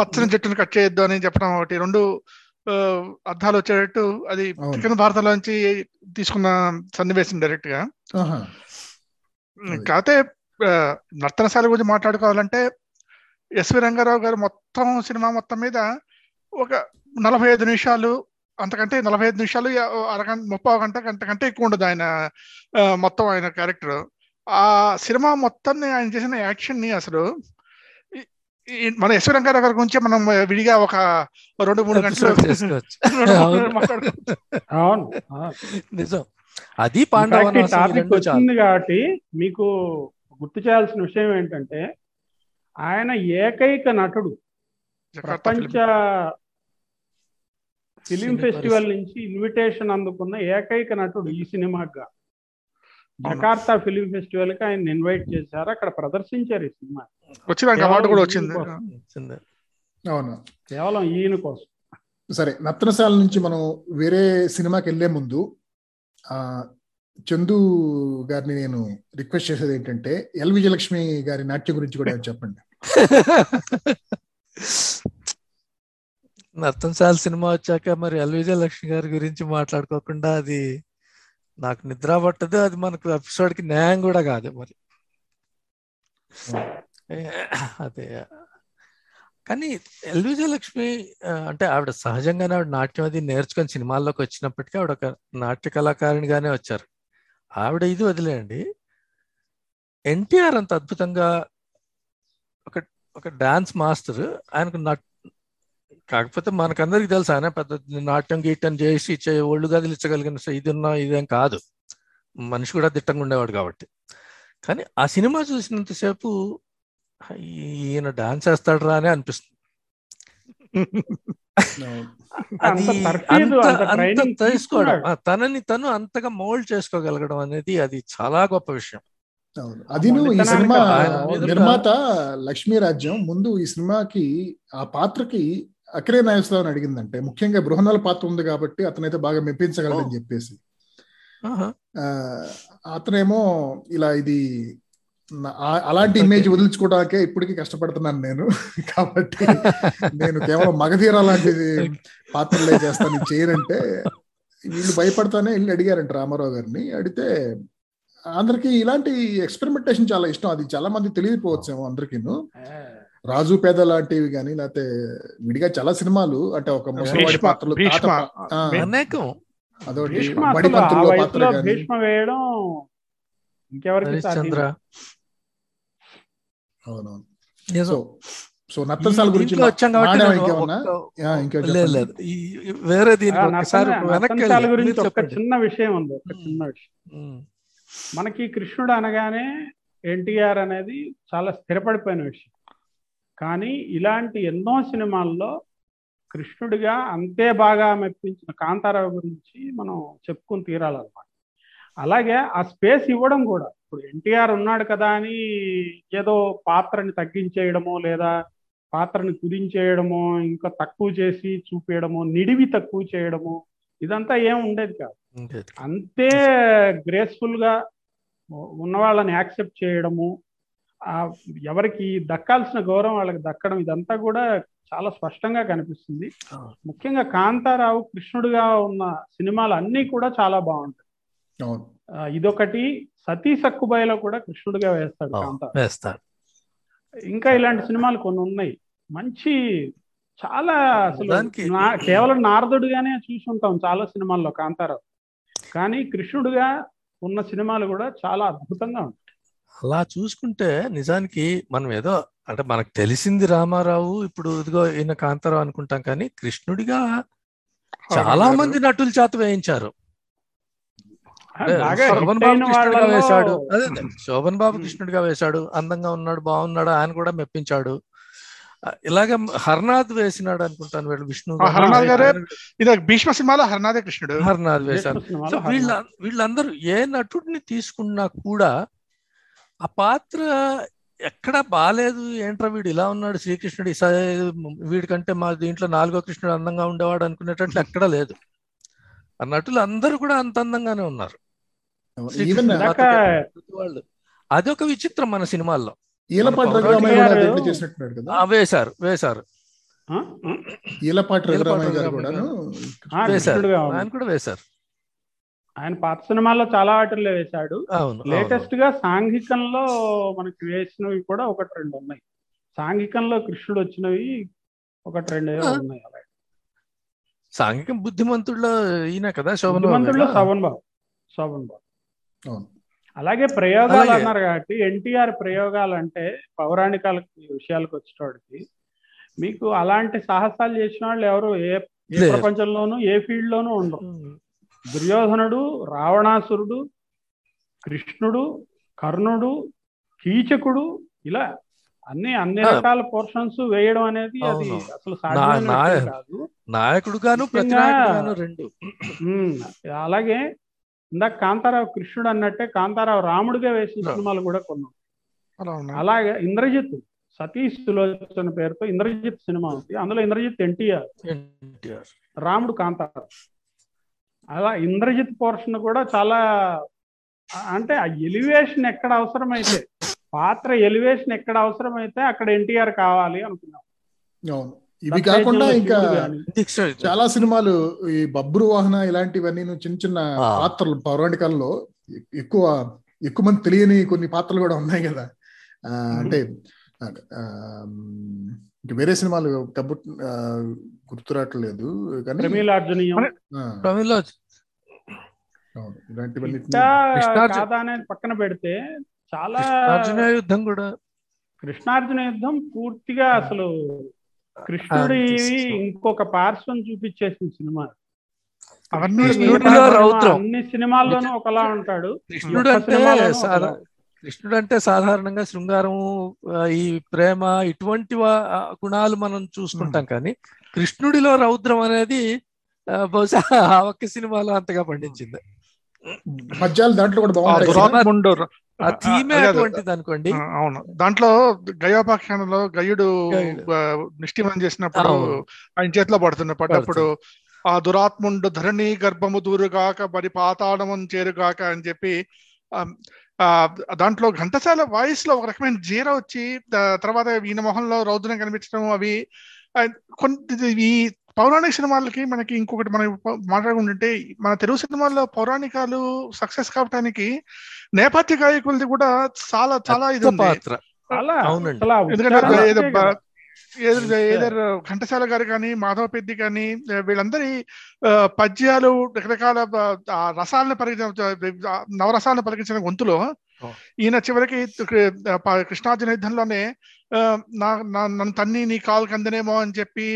పచ్చని చెట్టుని కట్ చేయొద్దు అని చెప్పడం ఒకటి. రెండు అర్థాలు వచ్చేటట్టు అది. దక్షిణ భారతంలో నుంచి తీసుకున్న సన్నివేశం డైరెక్ట్గా. కాకపోతే నర్తనశాల గురించి మాట్లాడుకోవాలంటే ఎస్వి రంగారావు గారు మొత్తం సినిమా మొత్తం మీద ఒక నలభై ఐదు నిమిషాలు అంతకంటే నలభై ఐదు నిమిషాలు అరగంట ముప్పై గంట గంట కంటే ఎక్కువ ఉండదు ఆయన మొత్తం ఆయన క్యారెక్టర్. ఆ సినిమా మొత్తాన్ని ఆయన చేసిన యాక్షన్ని అసలు మన ఎస్వి రంగారావు గారి గురించి మనం విడిగా ఒక రెండు మూడు గంటలు అవును. నిజం. అది ఈ టాపిక్ వచ్చింది కాబట్టి మీకు గుర్తు చేయాల్సిన విషయం ఏంటంటే ఆయన ఏకైక నటుడు. జకార్తా ప్రపంచ. ఫిలిం ఫెస్టివల్ నుంచి ఇన్విటేషన్ అందుకున్న ఏకైక నటుడు ఈ సినిమాగా జకార్తా ఫిలిం ఫెస్టివల్కి ఆయన ఇన్వైట్ చేశారు. అక్కడ ప్రదర్శించారు ఈ సినిమా. అవార్డు కూడా వచ్చింది. అవును. కేవలం ఈయన కోసం. సరే నర్తనశాల నుంచి మనం వేరే సినిమాకి వెళ్ళే ముందు ఆ చందు గారిని నేను రిక్వెస్ట్ చేసేది ఏంటంటే ఎల్ విజయలక్ష్మి గారి నాట్యం గురించి కూడా చెప్పండి. నర్తంశాల సినిమా వచ్చాక మరి ఎల్ విజయలక్ష్మి గారి గురించి మాట్లాడుకోకుండా అది నాకు నిద్ర పట్టదు. అది మనకు ఎపిసోడ్కి న్యాయం కూడా కాదు మరి. ఏ, అదే. కానీ ఎల్ విజయలక్ష్మి ఆ, అంటే ఆవిడ సహజంగానే ఆవిడ నాట్యం అది నేర్చుకొని సినిమాల్లోకి వచ్చినప్పటికీ ఆవిడ ఒక నాట్య కళాకారిణిగానే వచ్చారు. ఆవిడ ఇది వదిలేయండి. ఎన్టీఆర్ అంత అద్భుతంగా ఒక ఒక డాన్స్ మాస్టర్ ఆయనకు నట్ కాకపోతే మనకందరికి తెలుసు ఆయన పెద్ద నాట్యం గీట్యం చేసి చే- ఒళ్ళు కదిలించగలిగిన ఇది ఉన్నా ఇదేం కాదు. మనిషి కూడా దిట్టంగా ఉండేవాడు కాబట్టి. కానీ ఆ సినిమా చూసినంతసేపు ఈయన డాన్స్ వేస్తాడరా అని అనిపిస్తుంది. అది అంత తెలుసుకోవడం. ఆ, తనని తను అంతగా మోల్డ్ చేసుకోగలగడం అనేది అది చాలా గొప్ప విషయం. అవును. అదిను ఈ సినిమా నిర్మాత లక్ష్మీ రాజ్యం ముందు ఈ సినిమాకి ఆ పాత్రకి అక్కిరే నాగేశ్వరరావు అడిగిందంటే ముఖ్యంగా బృహన్నల పాత్ర ఉంది కాబట్టి అతనైతే బాగా మెప్పించగలడని చెప్పేసి. అతనేమో ఇలా ఇది అలాంటి ఇమేజ్ వదిలించుకోవడానికే ఇప్పటికీ కష్టపడుతున్నాను నేను. కాబట్టి నేను కేవలం మగధీర లాంటి పాత్రలే చేస్తాను చేయనంటే వీళ్ళు భయపడతానే వెళ్ళి అడిగారంట రామారావు గారిని. అడిగితే అందరికి ఇలాంటి ఎక్స్పెరిమెంటేషన్ చాలా ఇష్టం. అది చాలా మంది తెలియకపోవచ్చేమో అందరికీను. రాజు పేద లాంటివి కానీ లేకపోతే విడిగా చాలా సినిమాలు అంటే ఒక ముసలివాడి పాత్రలు అదొకటి బడిపంతుల్లో పాత్ర వేయడం ఇంకెవరికి అవునవును. నిజం. సో సో నత్తనసాల ఈ గురించి వచ్చాం కాబట్టి వేరే దీనికి ఒకసారి వెనక్కి నర్తనశాల వెళ్ళి గురించి చిన్న విషయం ఉంది ఒక చిన్న విషయం. మనకి కృష్ణుడు అనగానే ఎన్టీఆర్ అనేది చాలా స్థిరపడిపోయిన విషయం. కానీ ఇలాంటి ఎన్నో సినిమాల్లో కృష్ణుడిగా అంతే బాగా మెప్పించిన కాంతారావు గురించి మనం చెప్పుకుని తీరాలన్నమాట. అలాగే ఆ స్పేస్ ఇవ్వడం కూడా. ఇప్పుడు ఎన్టీఆర్ ఉన్నాడు కదా అని ఏదో పాత్రని తగ్గించేయడమో లేదా పాత్రని కుదించేయడమో ఇంకా తక్కువ చేసి చూపించడమో నిడివి తక్కువ చేయడమో ఇదంతా ఏం ఉండేది కాదు. అంతే గ్రేస్ఫుల్గా ఉన్న వాళ్ళని యాక్సెప్ట్ చేయడము ఎవరికి దక్కాల్సిన గౌరవం వాళ్ళకి దక్కడం ఇదంతా కూడా చాలా స్పష్టంగా కనిపిస్తుంది. ముఖ్యంగా కాంతారావు కృష్ణుడిగా ఉన్న సినిమాలు అన్నీ కూడా చాలా బాగుంటాయి. ఇదొకటి. సతీ సక్కుబాయిలో కూడా కృష్ణుడిగా వేస్తాడు కాంతారావు. వేస్తాడు. ఇంకా ఇలాంటి సినిమాలు కొన్ని ఉన్నాయి. మంచి చాలా అసలు కేవలం నారదుడిగానే చూసి ఉంటాం చాలా సినిమాల్లో కాంతారావు. కానీ కృష్ణుడిగా ఉన్న సినిమాలు కూడా చాలా అద్భుతంగా ఉంటాయి. అలా చూసుకుంటే నిజానికి మనం ఏదో అంటే మనకు తెలిసింది రామారావు ఇప్పుడు ఇదిగో ఈయన కాంతారావు అనుకుంటాం కానీ కృష్ణుడిగా చాలా మంది నటుల చేత వేయించారు. శోభన్ బాబు కృష్ణుడిగా వేశాడు. అదే శోభన్ బాబు. కృష్ణుడిగా వేశాడు. అందంగా ఉన్నాడు బాగున్నాడు ఆయన కూడా మెప్పించాడు. ఇలాగ హర్నాథ్ వేసినాడు అనుకుంటాను వీళ్ళు విష్ణు ఆ, హర్నాథ్ గారే ఆయన ఇది భీష్మ సినిమాలో హర్నాథే కృష్ణుడు. హర్నాథ్ వేశారు. సో వీళ్ళ. వీళ్ళందరూ ఏ నటుడిని తీసుకున్నా కూడా ఆ పాత్ర ఎక్కడ బాలేదు. ఏంట్రా వీడు ఇలా ఉన్నాడు శ్రీకృష్ణుడు ఇసా వీడికంటే మా దీంట్లో నాలుగో కృష్ణుడు అందంగా ఉండేవాడు అనుకునేటట్లు ఎక్కడా లేదు. ఆ నటులు అందరూ కూడా అంత అందంగానే ఉన్నారు. అదొక విచిత్రం మన సినిమాల్లో. ఈలపాటి రఘురామయ్య కూడా గారు- దీంట్లో చేసినట్టున్నాడు కదా? వేశారు వేశారు? ఈలపాటి రఘురామయ్య గారు ఆ, వేశారు. ఆయన కూడా వేశారు. ఆయన పాత సినిమాల్లో చాలా వాటిల్లో వేశాడు. లేటెస్ట్గా సాంఘికంలో మనకి వేసినవి కూడా ఒకటి రెండు ఉన్నాయి. సాంఘికంలో కృష్ణుడు వచ్చినవి ఒకటి రెండు. ఉన్నాయి అలాగే. సాంఘికం బుద్ధిమంతుల్లో ఈయన కదా శోభన్ శోభన్ బాబు. శోభన్ బాబు. అవును. అలాగే ప్రయోగాలు. అన్నారు కాబట్టి ఎన్టీఆర్ ప్రయోగాలు అంటే పౌరాణికాల విషయాలకు వచ్చేటోడికి మీకు అలాంటి సాహసాలు చేసిన వాళ్ళు ఎవరు ఏ. ప్రపంచంలోనూ ఏ ఫీల్డ్ లోనూ ఉండరు ఉమ్. దుర్యోధనుడు రావణాసురుడు కృష్ణుడు కర్ణుడు కీచకుడు ఇలా అన్ని అన్ని. రకాల పోర్షన్స్ వేయడం అనేది అది. అసలు సాధ్యమైన కాదు నాయకుడు గాను అలాగే ఇందాక కాంతారావు కృష్ణుడు అన్నట్టే కాంతారావు రాముడిగా వేసిన. సినిమాలు కూడా కొన్నాం అలాగే ఇంద్రజిత్ సతీష్ సులోచన పేరుతో ఇంద్రజిత్ సినిమా ఉంది. అందులో ఇంద్రజిత్ ఎన్టీఆర్. రాముడు కాంతారావు. అలా ఇంద్రజిత్ పోర్షన్ కూడా చాలా అంటే ఆ ఎలివేషన్ ఎక్కడ అవసరమైతే పాత్ర ఎలివేషన్ ఎక్కడ అవసరమైతే అక్కడ ఎన్టీఆర్ కావాలి అనుకున్నాం. అవును. ఇవి కాకుండా ఇంకా చాలా సినిమాలు ఈ బబ్రు వాహన ఇలాంటివన్నీ చిన్న చిన్న. పాత్రలు పౌరాణికాల్లో ఎక్కువ ఎక్కువ మంది తెలియని కొన్ని పాత్రలు కూడా ఉన్నాయి కదా. ఆ, అంటే ఆ, ఇంక వేరే సినిమాలు కబ్బు ఆ, గుర్తురావట్లేదు. కానీ పక్కన పెడితే చాలా అర్జున యుద్ధం కూడా కృష్ణార్జున యుద్ధం పూర్తిగా అసలు కృష్ణుడి ఇంకొక పార్శ్వం చూపించేసిన సినిమా. అన్ని సినిమాల్లోనూ ఒకలా ఉంటాడు. కృష్ణుడు అంటే. కృష్ణుడు అంటే సాధారణంగా శృంగారము ఈ ప్రేమ ఇటువంటి గుణాలు మనం చూసుకుంటాం కానీ కృష్ణుడిలో రౌద్రం అనేది బహుశా ఆ ఒక్క సినిమాలో అంతగా పండించింది. పద్యాలు దాంట్లో కూడా ఆ థీమే. అటువంటిది అనుకోండి అవును. దాంట్లో గయోపాఖ్యానంలో గయుడు నిష్ఠిమం చేసినప్పుడు. ఆయన చేతిలో పడుతున్న పడ్డప్పుడు ఆ దురాత్ముండు ధరణి గర్భము దూరుగాక మరి పాతాళము చేరుగాక అని చెప్పి దాంట్లో ఘంటసాల వాయిస్లో ఒక రకమైన జీర వచ్చి తర్వాత ఈయన మొహంలో రౌద్రం కనిపించడం అవి కొన్ని ఈ పౌరాణిక సినిమాలకి మనకి ఇంకొకటి మనం మాట్లాడుకుంటుంటే మన తెలుగు సినిమాల్లో పౌరాణికాలు సక్సెస్ కావడానికి నేపథ్య గాయకులది కూడా చాలా చాలా ఇది పాత్ర. ఎందుకంటే ఘంటసాల గారు కానీ మాధవ పెద్ది కానీ వీళ్ళందరి ఆ, పద్యాలు రకరకాల రసాలను పలికించిన నవరసాలను పలికించిన గొంతులో. ఈయన చివరికి కృ- ప- కృష్ణార్జున యుద్ధంలోనే ఆ, నా నన్ను తన్ని నీ కాలు కందనేమో అని చెప్పి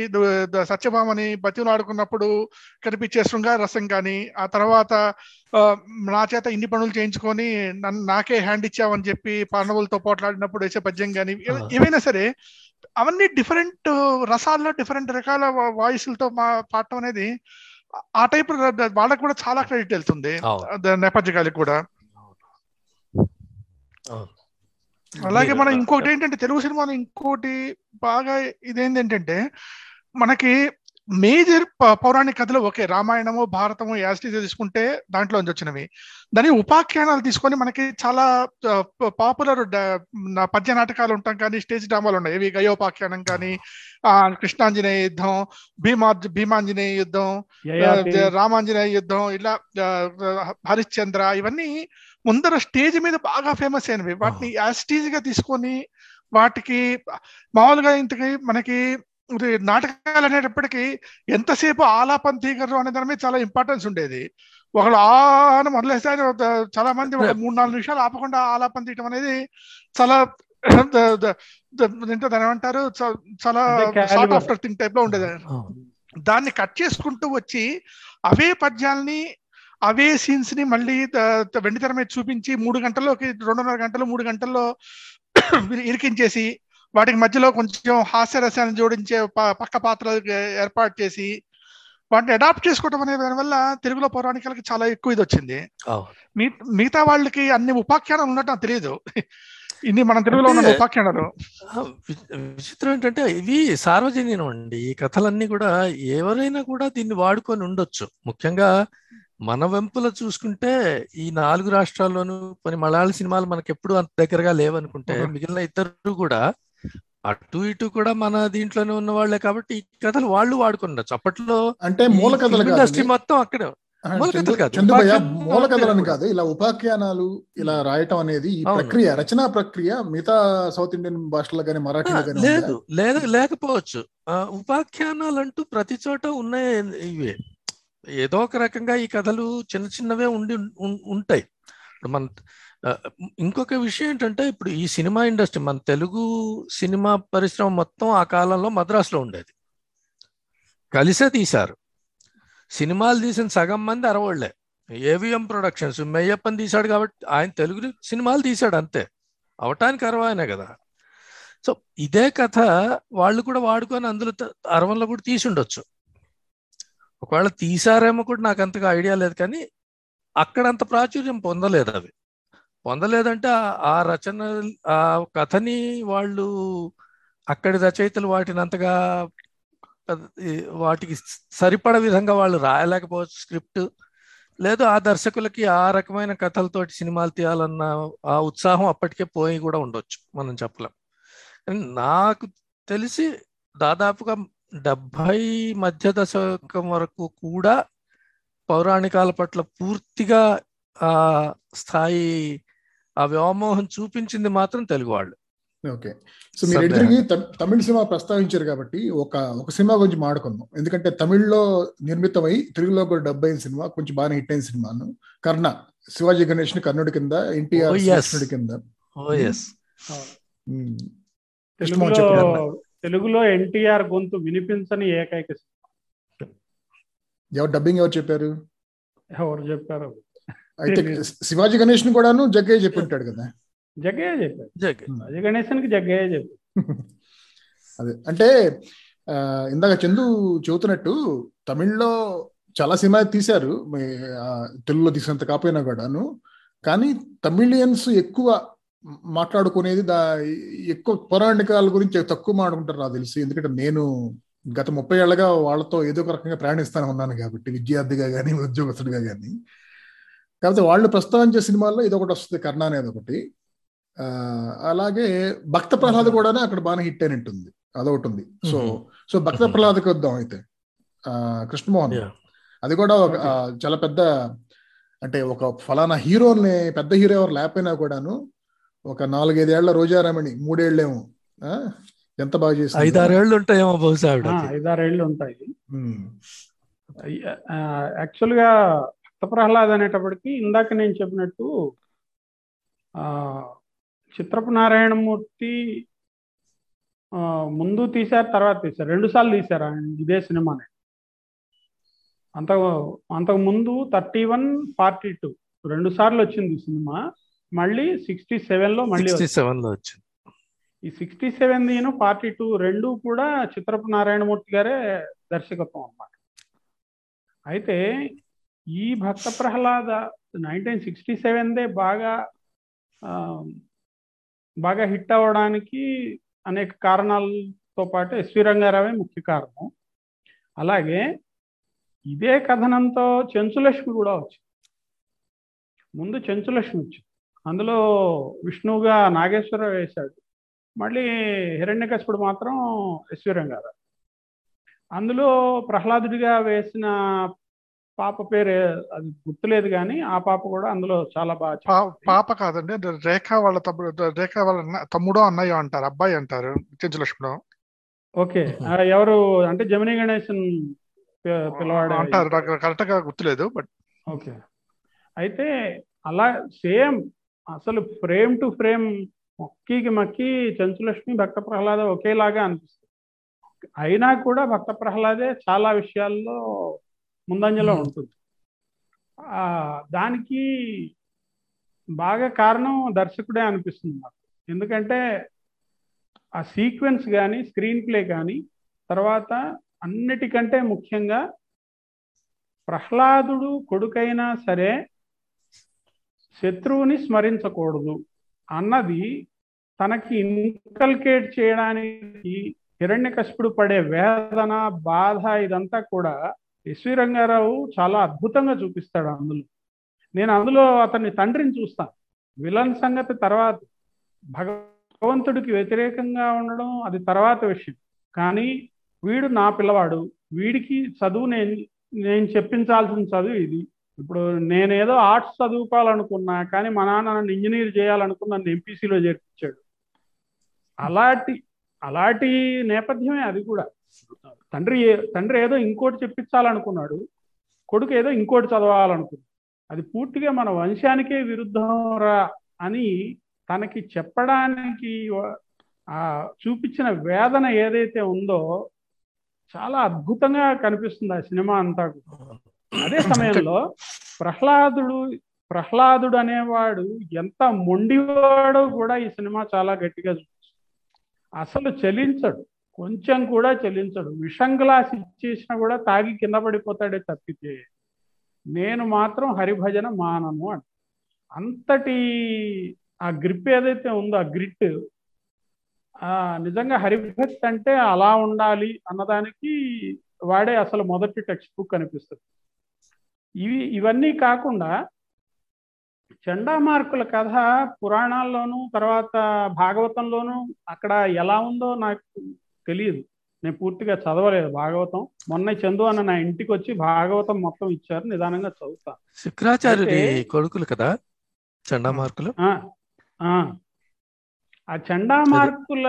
సత్యభామని బతిలాడుకున్నప్పుడు కనిపించే శృంగార రసం కానీ ఆ తర్వాత నా చేత ఇన్ని పనులు చేయించుకొని నన్ను నాకే హ్యాండ్ ఇచ్చావని చెప్పి పాండవులతో పోట్లాడినప్పుడు వేసే పద్యం కానీ. ఏవైనా సరే అవన్నీ డిఫరెంట్ రసాల్లో డిఫరెంట్ రకాల వాయిస్లతో మా పాడటం అనేది ఆ- టైప్ వాళ్ళకి కూడా చాలా క్రెడిట్ వెళ్తుంది నేపథ్య కూడా. అలాగే మనం అలా ఇంకొకటి ఏంటంటే తెలుగు సినిమాలో ఇంకోటి బాగా ఇదేంటంటే మనకి మేజర్ పౌరాణిక కథలు ఓకే రామాయణము భారతము యాస్టీజ్ తీసుకుంటే దాంట్లో నుంచి వచ్చినవి. దాని ఉపాఖ్యానాలు తీసుకొని మనకి చాలా పాపులర్ పద్య నాటకాలు ఉంటాం కానీ స్టేజ్ డ్రామాలు ఉన్నాయి. ఇవి గయోపాఖ్యానం కానీ ఆ కృష్ణాంజనేయ యుద్ధం భీమా భీమాంజనేయ యుద్ధం రామాంజనేయ యుద్ధం ఇలా హరిశ్చంద్ర ఇవన్నీ ముందర స్టేజ్ మీద బాగా ఫేమస్ అయినవి. వాటిని యాస్టీజ్గా తీసుకొని వాటికి మామూలుగా ఇంతకి మనకి నాటకాలు అనేటప్పటికీ ఎంతసేపు ఆలాపన తీగరు అనే దాని మీద చాలా ఇంపార్టెన్స్ ఉండేది. ఒకళ్ళు ఆ అని మొదలేస్తే చాలా మంది ఒక మూడు నాలుగు నిమిషాలు ఆపకుండా ఆలాపన తీయటం అనేది చాలా ఏంటో దాని ఏమంటారు? చాలా. షార్ట్ ఆఫ్టర్ థింగ్ టైప్లో ఉండేది. దాన్ని కట్ చేసుకుంటూ వచ్చి అవే పద్యాల్ని అవే సీన్స్ని మళ్ళీ ద- ద- వెండి తెర మీద చూపించి మూడు గంటల్లోకి రెండున్నర గంటలు మూడు గంటల్లో ఇరికించేసి వాటికి మధ్యలో కొంచెం హాస్యరసాన్ని జోడించే పక్క పాత్రలు ఏర్పాటు చేసి వాటిని అడాప్ట్ చేసుకోవడం అనే దానివల్ల తెలుగులో పౌరాణికాలకి చాలా ఎక్కువ ఇది వచ్చింది. మిగతా వాళ్ళకి అన్ని ఉపాఖ్యానాలు ఉన్నట్టు నాకు తెలియదు. ఇన్ని మన తెలుగులో ఉన్న ఉపాఖ్యానాలు. విచిత్రం ఏంటంటే ఇవి సార్వజనీనం అండి. ఈ కథలన్నీ కూడా ఎవరైనా కూడా దీన్ని వాడుకొని ఉండొచ్చు. ముఖ్యంగా మన వెంపుల చూసుకుంటే ఈ నాలుగు రాష్ట్రాల్లోనూ కొన్ని మలయాళ సినిమాలు మనకి ఎప్పుడు అంత దగ్గరగా లేవనుకుంటే. మిగిలిన ఇద్దరు కూడా అటు ఇటు కూడా మన దీంట్లోనే ఉన్న వాళ్ళే కాబట్టి ఈ కథలు వాళ్ళు వాడుకున్నారు అప్పట్లో అంటే మూల కథలు ఇండస్ట్రీ మొత్తం అక్కడే. మూల కథలు కాదు. చందుభయ్య ఉపాఖ్యానాలు మూల కథలని కూడా. కాదు. ఇలా ఉపాఖ్యానాలు ఇలా రాయటం అనేది ఈ. ప్రక్రియ రచనా ప్రక్రియ మిగతా సౌత్ ఇండియన్ భాషలో కానీ మరాఠీలో కానీ లేదు. లేదు. లేకపోవచ్చు. ఆ, ఉపాఖ్యానాలంటూ ప్రతి చోట ఉన్నాయి ఇవే. ఏదో ఒక రకంగా ఈ కథలు చిన్న చిన్నవే ఉండి ఉంటాయి. మన ఇంకొక విషయం ఏంటంటే ఇప్పుడు ఈ సినిమా ఇండస్ట్రీ మన తెలుగు సినిమా పరిశ్రమ మొత్తం ఆ కాలంలో మద్రాసులో ఉండేది. కలిసే తీశారు. సినిమాలు తీసిన సగం మంది అరవళ్ళే. ఏవిఎం ప్రొడక్షన్స్ మెయ్యప్పని తీశాడు కాబట్టి ఆయన తెలుగు సినిమాలు తీశాడు అంతే. అవటానికి అరవాయనే కదా. సో ఇదే కథ వాళ్ళు కూడా వాడుకొని అందులో అరవంలో కూడా తీసి ఉండొచ్చు. ఒకవేళ తీసారేమో కూడా నాకు అంతగా ఐడియా లేదు కానీ అక్కడ అంత ప్రాచుర్యం పొందలేదు అవి. పొందలేదంటే ఆ- రచన ఆ కథని వాళ్ళు అక్కడి రచయితలు వాటిని అంతగా వాటికి సరిపడ విధంగా వాళ్ళు రాయలేకపోవచ్చు స్క్రిప్ట్. లేదు ఆ దర్శకులకి ఆ రకమైన కథలతోటి సినిమాలు తీయాలన్న ఆ ఉత్సాహం అప్పటికే పోయి కూడా ఉండొచ్చు మనం చెప్పలేం. నాకు తెలిసి దాదాపుగా డెబ్భై మధ్య దశకం వరకు కూడా పౌరాణికాల పట్ల పూర్తిగా ఆ స్థాయి ఆ వ్యామోహం చూపించింది మాత్రం తెలుగు వాళ్ళు ఓకే. సో మీరు ఇద్దరికి తమిళ సినిమా ప్రస్తావించారు కాబట్టి ఒక ఒక సినిమా గురించి మాడుకుందాం. ఎందుకంటే తమిళ్ళో నిర్మితమై తెలుగులో కూడా డబ్బు అయిన సినిమా కొంచెం బాగా హిట్ అయిన సినిమాను. కర్ణ శివాజీ గణేష్ని కర్ణుడి కింద ఎన్టీఆర్ Oh. కృష్ణుడి కింద. తెలుగులో ఎన్టీఆర్ గొంతు వినిపించని ఏకైక సినిమా. ఎవరు డబ్బింగ్ ఎవరు చెప్పారు? ఎవరు చెప్పారు? అయితే శివాజీ గణేష్ని కూడాను జగ్గయ్య చెప్పి ఉంటాడు కదా. జగ్గయ్య చెప్పారు. జగ్ రాజ గణేశానికి జగ్గయ్య చెప్పారు. అదే. అంటే ఆ, ఇందాక చందు చెబుతున్నట్టు తమిళ్ళో చాలా సినిమా తీశారు. తెలుగులో తీసినంత కాకపోయినా కూడాను. కానీ తమిళియన్స్ ఎక్కువ మాట్లాడుకునేది దా ఎక్కువ పౌరాణికాల గురించి తక్కువ మాట్లాడుకుంటారు నాకు తెలిసి. ఎందుకంటే నేను గత ముప్పై ఏళ్ళగా వాళ్ళతో ఏదో ఒక రకంగా ప్రయాణిస్తాను ఉన్నాను కాబట్టి విద్యార్థిగా కానీ ఉద్యోగస్తుడిగా కానీ కాకపోతే వాళ్ళు ప్రస్తావించే సినిమాల్లో ఇది ఒకటి వస్తుంది కర్ణ అనేది ఒకటి. ఆ, అలాగే భక్త ప్రహ్లాద్ కూడా అక్కడ బాగా హిట్ అయినట్టు ఉంది. అదొకటి ఉంది. సో. సో భక్త ప్రహ్లాద్కి వద్దాం అయితే. ఆ, కృష్ణమోహన్. అది కూడా ఒక చాలా పెద్ద అంటే ఒక ఫలానా హీరోని పెద్ద హీరో ఎవరు లేకపోయినా కూడాను ఒక నాలుగైదేళ్ళ రోజారామణి మూడేళ్ళేమో. ఆ, ఎంత బాగా చేసింది. ఐదారేళ్ళు ఉంటాయేమో బహుశా ఐదారేళ్ళు ఉంటాయి యాక్చువల్గా భక్త ప్రహ్లాద్ అనేటప్పటికి ఇందాక నేను చెప్పినట్టు ఆ, చిత్రపు నారాయణమూర్తి ఆ, ముందు తీశారు తర్వాత తీశారు. రెండు సార్లు తీశారు ఆయన ఇదే సినిమాని. అంత అంతకు ముందు థర్టీ వన్ ఫార్టీ టూ. రెండు సార్లు వచ్చింది సినిమా. మళ్ళీ సిక్స్టీ సెవెన్లో మళ్ళీ సిక్స్టీ వచ్చింది. సెవెన్లో వచ్చింది. ఈ సిక్స్టీ సెవెన్ ఫార్టీ టూ రెండు కూడా చిత్రపు నారాయణమూర్తి గారే దర్శకత్వం అన్నమాట. అయితే ఈ భక్త ప్రహ్లాద నైన్టీన్ సిక్స్టీ సెవెన్దే బాగా బాగా హిట్ అవ్వడానికి అనేక కారణాలతో పాటు ఎస్వి రంగారావే ముఖ్య కారణం. అలాగే ఇదే కథనంతో చెంచులక్ష్మి కూడా వచ్చింది. ముందు చెంచులక్ష్మి వచ్చింది. అందులో విష్ణువుగా నాగేశ్వరరావు వేశాడు. మళ్ళీ హిరణ్యకశిపుడు మాత్రం ఎస్వి రంగారావు అందులో ప్రహ్లాదుడిగా వేసిన పాప పేరు అది గుర్తులేదు కానీ ఆ పాప కూడా అందులో చాలా బాగా. పాప కాదండి రేఖ వాళ్ళ తమ్ముడు రేఖ వాళ్ళ తమ్ముడో అన్నయ్యో అంటారు అబ్బాయి అంటారు చెంచులక్ష్మిలో ఓకే ఎవరు అంటే జమినీ గణేశన్ పిల్లవాడు అంటారు నాకు కరెక్ట్గా గుర్తులేదు బట్ ఓకే. అయితే అలా సేమ్ అసలు ఫ్రేమ్ టు ఫ్రేమ్ మొక్కీకి మక్కి చెంచులక్ష్మి భక్త ప్రహ్లాద ఒకేలాగా అనిపిస్తుంది. అయినా కూడా భక్త ప్రహ్లాదే చాలా విషయాల్లో ముందంజలో ఉంటుంది. ఆ దానికి బాగా కారణం దర్శకుడే అనిపిస్తుంది నాకు. ఎందుకంటే ఆ సీక్వెన్స్ కానీ స్క్రీన్ ప్లే కానీ తర్వాత అన్నిటికంటే ముఖ్యంగా ప్రహ్లాదుడు కొడుకైనా సరే శత్రువుని స్మరించకూడదు అన్నది తనకి ఇన్కల్కేట్ చేయడానికి హిరణ్యకశిపుడు పడే వేదన బాధ ఇదంతా కూడా ఎస్వి రంగారావు చాలా అద్భుతంగా చూపిస్తాడు అందులో. నేను అందులో అతని తండ్రిని చూస్తాను. విలన్ సంగతి తర్వాత భగవంతుడికి వ్యతిరేకంగా ఉండడం అది తర్వాత విషయం. కానీ వీడు నా పిల్లవాడు వీడికి చదువు నేను నేను చెప్పించాల్సిన చదువు ఇది. ఇప్పుడు నేనేదో ఆర్ట్స్ చదువుకోవాలనుకున్నా కానీ మా నాన్న నన్ను ఇంజనీర్ చేయాలనుకున్న నన్ను ఎంపీసీలో చేర్పించాడు. అలాంటి అలాంటి నేపథ్యమే అది కూడా. తండ్రి తండ్రి ఏదో ఇంకోటి చెప్పించాలనుకున్నాడు కొడుకు ఏదో ఇంకోటి చదవాలనుకున్నాడు. అది పూర్తిగా మన వంశానికే విరుద్ధం రా అని తనకి చెప్పడానికి చూపించిన వేదన ఏదైతే ఉందో చాలా అద్భుతంగా కనిపిస్తుంది ఆ సినిమా అంతా కూడా. అదే సమయంలో ప్రహ్లాదుడు ప్రహ్లాదుడు అనేవాడు ఎంత మొండివాడో కూడా ఈ సినిమా చాలా గట్టిగా చూపిస్తుంది. అసలు చలించడు. కొంచెం కూడా చలించడు. విషం గ్లాస్ ఇచ్చేసినా కూడా తాగి కింద పడిపోతాడే తప్పితే నేను మాత్రం హరిభజన మానను అంట. అంతటి ఆ గ్రిప్ ఏదైతే ఉందో ఆ గ్రిట్ ఆ నిజంగా హరిభక్తి అంటే అలా ఉండాలి అన్నదానికి వాడే అసలు మొదటి టెక్స్ట్ బుక్ అనిపిస్తుంది. ఇవి ఇవన్నీ కాకుండా చండామార్కుల కథ పురాణాల్లోనూ తర్వాత భాగవతంలోనూ అక్కడ ఎలా ఉందో నాకు తెలియదు నేను పూర్తిగా చదవలేదు భాగవతం. మొన్న చందు అన్న నా ఇంటికి వచ్చి భాగవతం మొత్తం ఇచ్చారు. నిదానంగా చదువుతాను శుక్రాచార్యుడి కొడుకులు కదా? చండామార్కులు? ఆ, ఆ. ఆ చండామార్కుల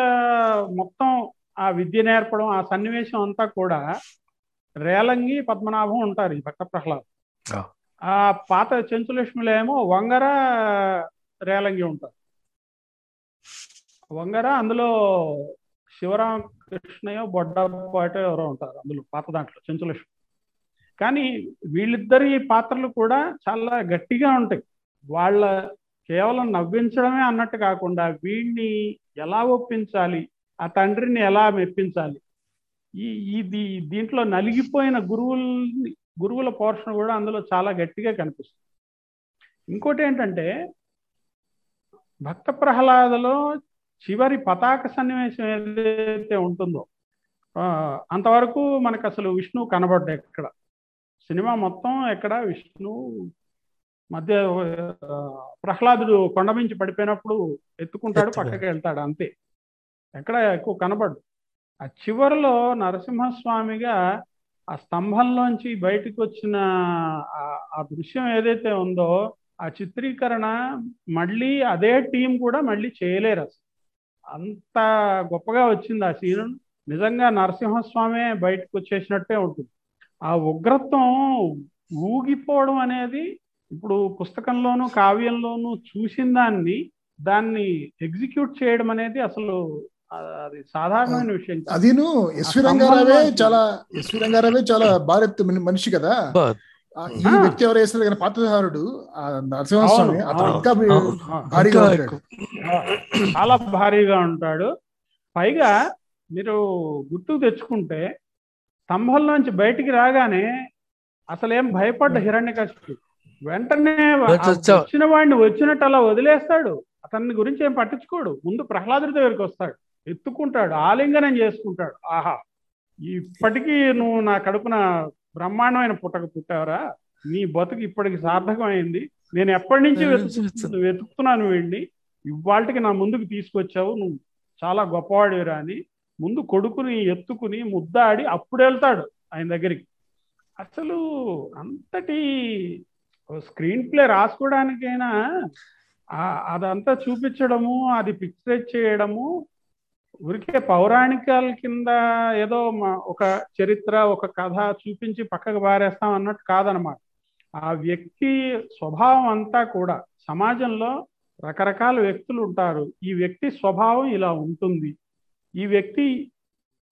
మొత్తం ఆ విద్య నేర్పడం ఆ సన్నివేశం అంతా కూడా రేలంగి పద్మనాభం ఉంటారు ఈ భక్త ప్రహ్లాద్. ఆ. పాత చెంచులక్ష్మిలో ఏమో వంగర రేలంగి ఉంటారు. వంగర అందులో శివరామకృష్ణయో బొడ్డపాటో ఎవరో ఉంటారు అందులో పాత దాంట్లో చెంచులక్ష్మి. కానీ వీళ్ళిద్దరి పాత్రలు కూడా చాలా గట్టిగా ఉంటాయి. వాళ్ళ కేవలం నవ్వించడమే అన్నట్టు కాకుండా వీడిని ఎలా ఒప్పించాలి ఆ తండ్రిని ఎలా మెప్పించాలి ఈ ఇది దీంట్లో నలిగిపోయిన గురువుల్ని గురువుల పోర్షన్ కూడా అందులో చాలా గట్టిగా కనిపిస్తుంది. ఇంకోటి ఏంటంటే భక్త ప్రహ్లాదలో చివరి పతాక సన్నివేశం ఏదైతే ఉంటుందో ఆ, అంతవరకు మనకు అసలు విష్ణువు కనబడ్డా ఎక్కడ? సినిమా మొత్తం ఎక్కడ? విష్ణువు మధ్య ప్రహ్లాదుడు కొండ మించి పడిపోయినప్పుడు ఎత్తుకుంటాడు ఎత్తుకో. పక్కకి వెళ్తాడు అంతే. ఎక్కడ ఎక్కువ కనబడు ఆ చివరిలో నరసింహస్వామిగా ఆ స్తంభంలోంచి బయటకు వచ్చిన ఆ- దృశ్యం ఏదైతే ఉందో ఆ చిత్రీకరణ మళ్ళీ అదే టీం కూడా మళ్ళీ చేయలేరు అసలు. అంత గొప్పగా వచ్చింది ఆ సీన్. నిజంగా నరసింహస్వామి బయటకు వచ్చేసినట్టే ఉంటుంది. ఆ ఉగ్రత్వం ఊగిపోవడం అనేది ఇప్పుడు పుస్తకంలోను కావ్యంలోను చూసిన దాన్ని దాన్ని ఎగ్జిక్యూట్ చేయడం అనేది అసలు అది సాధారణమైన విషయం. అదిను ఎస్వి రంగారావే చాలా ఎస్వి రంగారావే చాలా భారత్ మనిషి కదా. ఈ. వ్యక్తి ఎవరు వేస్తారు కానీ పాత్రధారుడు ఆ నరసింహస్వామి అతను. ఇంకా భారీగా ఉంటాడు. చాలా భారీగా ఉంటాడు. పైగా మీరు గుర్తుకు తెచ్చుకుంటే స్తంభంలోంచి బయటికి రాగానే అసలు ఏం భయపడ్డ హిరణ్యకశిపుడు వెంటనే వచ్చిన వాడిని వచ్చినట్టు అలా వదిలేస్తాడు. అతన్ని గురించి ఏం పట్టించుకోడు. ముందు ప్రహ్లాదుడి దగ్గరికి వస్తాడు. ఎత్తుకుంటాడు ఆలింగనం చేసుకుంటాడు. ఆహా ఇప్పటికీ నువ్వు నా కడుపున బ్రహ్మాండమైన పుట్టక పుట్టావరా. నీ బతుకు ఇప్పటికి సార్థకమైంది. నేను ఎప్పటి నుంచి వెతుకు వెతుకుతున్నాను వీడిని ఇవాళకి నా ముందుకు తీసుకొచ్చావు. నువ్వు చాలా గొప్పవాడివిరా అని. ముందు కొడుకుని ఎత్తుకుని ముద్దాడి అప్పుడు వెళ్తాడు ఆయన దగ్గరికి. అసలు అంతటి స్క్రీన్ ప్లే రాసుకోవడానికైనా అదంతా చూపించడము అది పిక్చరైజ్ చేయడము ఊరికే పౌరాణికాల కింద ఏదో మా- ఒక చరిత్ర ఒక కథ చూపించి పక్కకు పారేస్తాం అన్నట్టు కాదనమాట. ఆ వ్యక్తి స్వభావం అంతా కూడా సమాజంలో రకరకాల వ్యక్తులు ఉంటారు. ఈ వ్యక్తి స్వభావం ఇలా ఉంటుంది. ఈ వ్యక్తి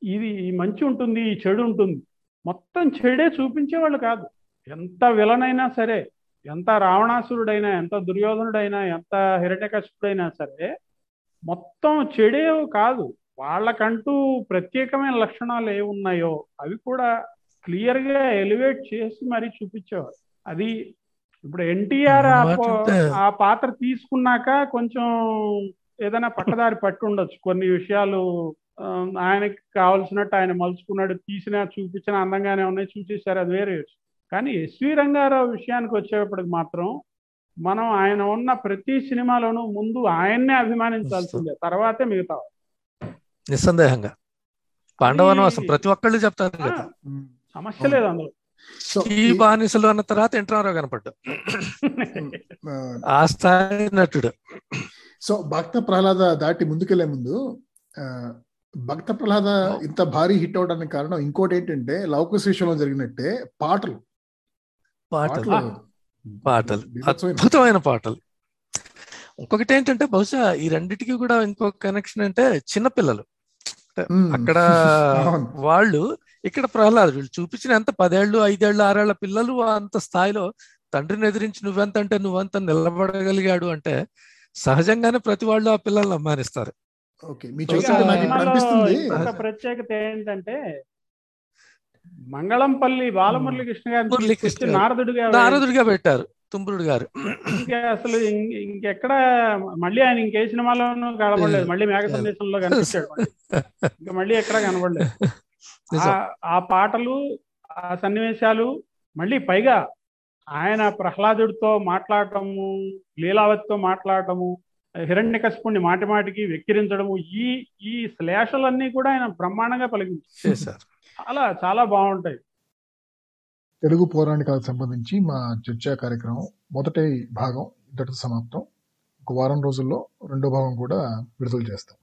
ఇది మంచి ఉంటుంది ఈ చెడు ఉంటుంది. మొత్తం చెడే చూపించేవాళ్ళు కాదు. ఎంత విలనైనా సరే ఎంత రావణాసురుడైనా ఎంత దుర్యోధనుడైనా ఎంత హిరణ్యకశుడైనా సరే మొత్తం చెడే కాదు. వాళ్ళకంటూ ప్రత్యేకమైన లక్షణాలు ఏ ఉన్నాయో అవి కూడా క్లియర్గా ఎలివేట్ చేసి మరీ చూపించేవారు. అది ఇప్పుడు ఎన్టీఆర్ ఆ పాత్ర తీసుకున్నాక కొంచెం ఏదైనా పక్కదారి పట్టి ఉండొచ్చు కొన్ని విషయాలు ఆయనకి కావాల్సినట్టు ఆయన మలుచుకున్నాడు తీసినా చూపించిన అందంగానే ఉన్నాయి చూసేసారు అది వేరే కానీ ఎస్వి రంగారావు విషయానికి వచ్చేటప్పటికి మాత్రం మనం ఆయన ఉన్న ప్రతి సినిమాలోనూ ముందు ఆయన్నే అభిమానించాల్సిందే తర్వాతే మిగతా నిస్సందేహంగా. పాండవనవాసం ప్రతి ఒక్కళ్ళు చెప్తారు కదా. సమస్య లేదు అందులో. సో ఈ బానిసలు అన్న తర్వాత ఎన్టీఆర్ కనపడ్డా ఆ, స్థాయి నటుడు. సో భక్త ప్రహ్లాద దాటి ముందుకెళ్ళే ముందు ఆ, భక్త ప్రహ్లాద ఇంత భారీ హిట్ అవడానికి కారణం ఇంకోటి ఏంటంటే లవకుశ విషయంలో జరిగినట్టే పాటలు. పాటలు. పాటలు. అద్భుతమైన పాటలు ఇంకొకటి ఏంటంటే బహుశా ఈ రెండిటికి కూడా ఇంకొక కనెక్షన్ అంటే చిన్నపిల్లలు. అక్కడ. వాళ్ళు ఇక్కడ ప్రహ్లాద్ వీళ్ళు చూపించిన ఎంత పదేళ్ళు ఐదేళ్ళు ఆరేళ్ళ పిల్లలు అంత స్థాయిలో తండ్రిని ఎదిరించి నువ్వెంత అంటే నువ్వెంత నిలబడగలిగాడు అంటే సహజంగానే ప్రతి వాళ్ళు ఆ పిల్లల్ని అభిమానిస్తారు ఓకే మీ పైగా చూస్తుంటే నాకు ఇప్పుడు సినిమాలో అనిపిస్తుంది ఇంకొక ప్రత్యేకత ఏంటంటే మంగళంపల్లి గారిని మురళీకృష్ణ తీసుకొచ్చి గారు. నారదుడిగా నారదుడిగా పెట్టారు తుంబురుడు గారు ఇంకా అసలు ఇంకెక్కడ మళ్ళీ ఆయన ఇంకే సినిమాలోనూ కనబడలేదు మళ్ళీ మేఘ సందేశంలో కనిపించాడు. ఇంకా మళ్ళీ ఎక్కడ కనబడలేదు. ఆ- పాటలు ఆ సన్నివేశాలు మళ్ళీ పైగా ఆయన ప్రహ్లాదుడితో మాట్లాడటము లీలావతితో మాట్లాడటము హిరణ్యకశిపుణ్ణి మాటి మాటికి వెక్కిరించడము ఈ ఈ శ్లేషలన్నీ కూడా ఆయన బ్రహ్మాండంగా పలికించారు చాలా చాలా బాగుంటాయి. తెలుగు పౌరాణికాలకు సంబంధించి మా చర్చా కార్యక్రమం మొదటి భాగం ఇంతటితో సమాప్తం. ఒక వారం రోజుల్లో రెండో భాగం కూడా విడుదల చేస్తాం.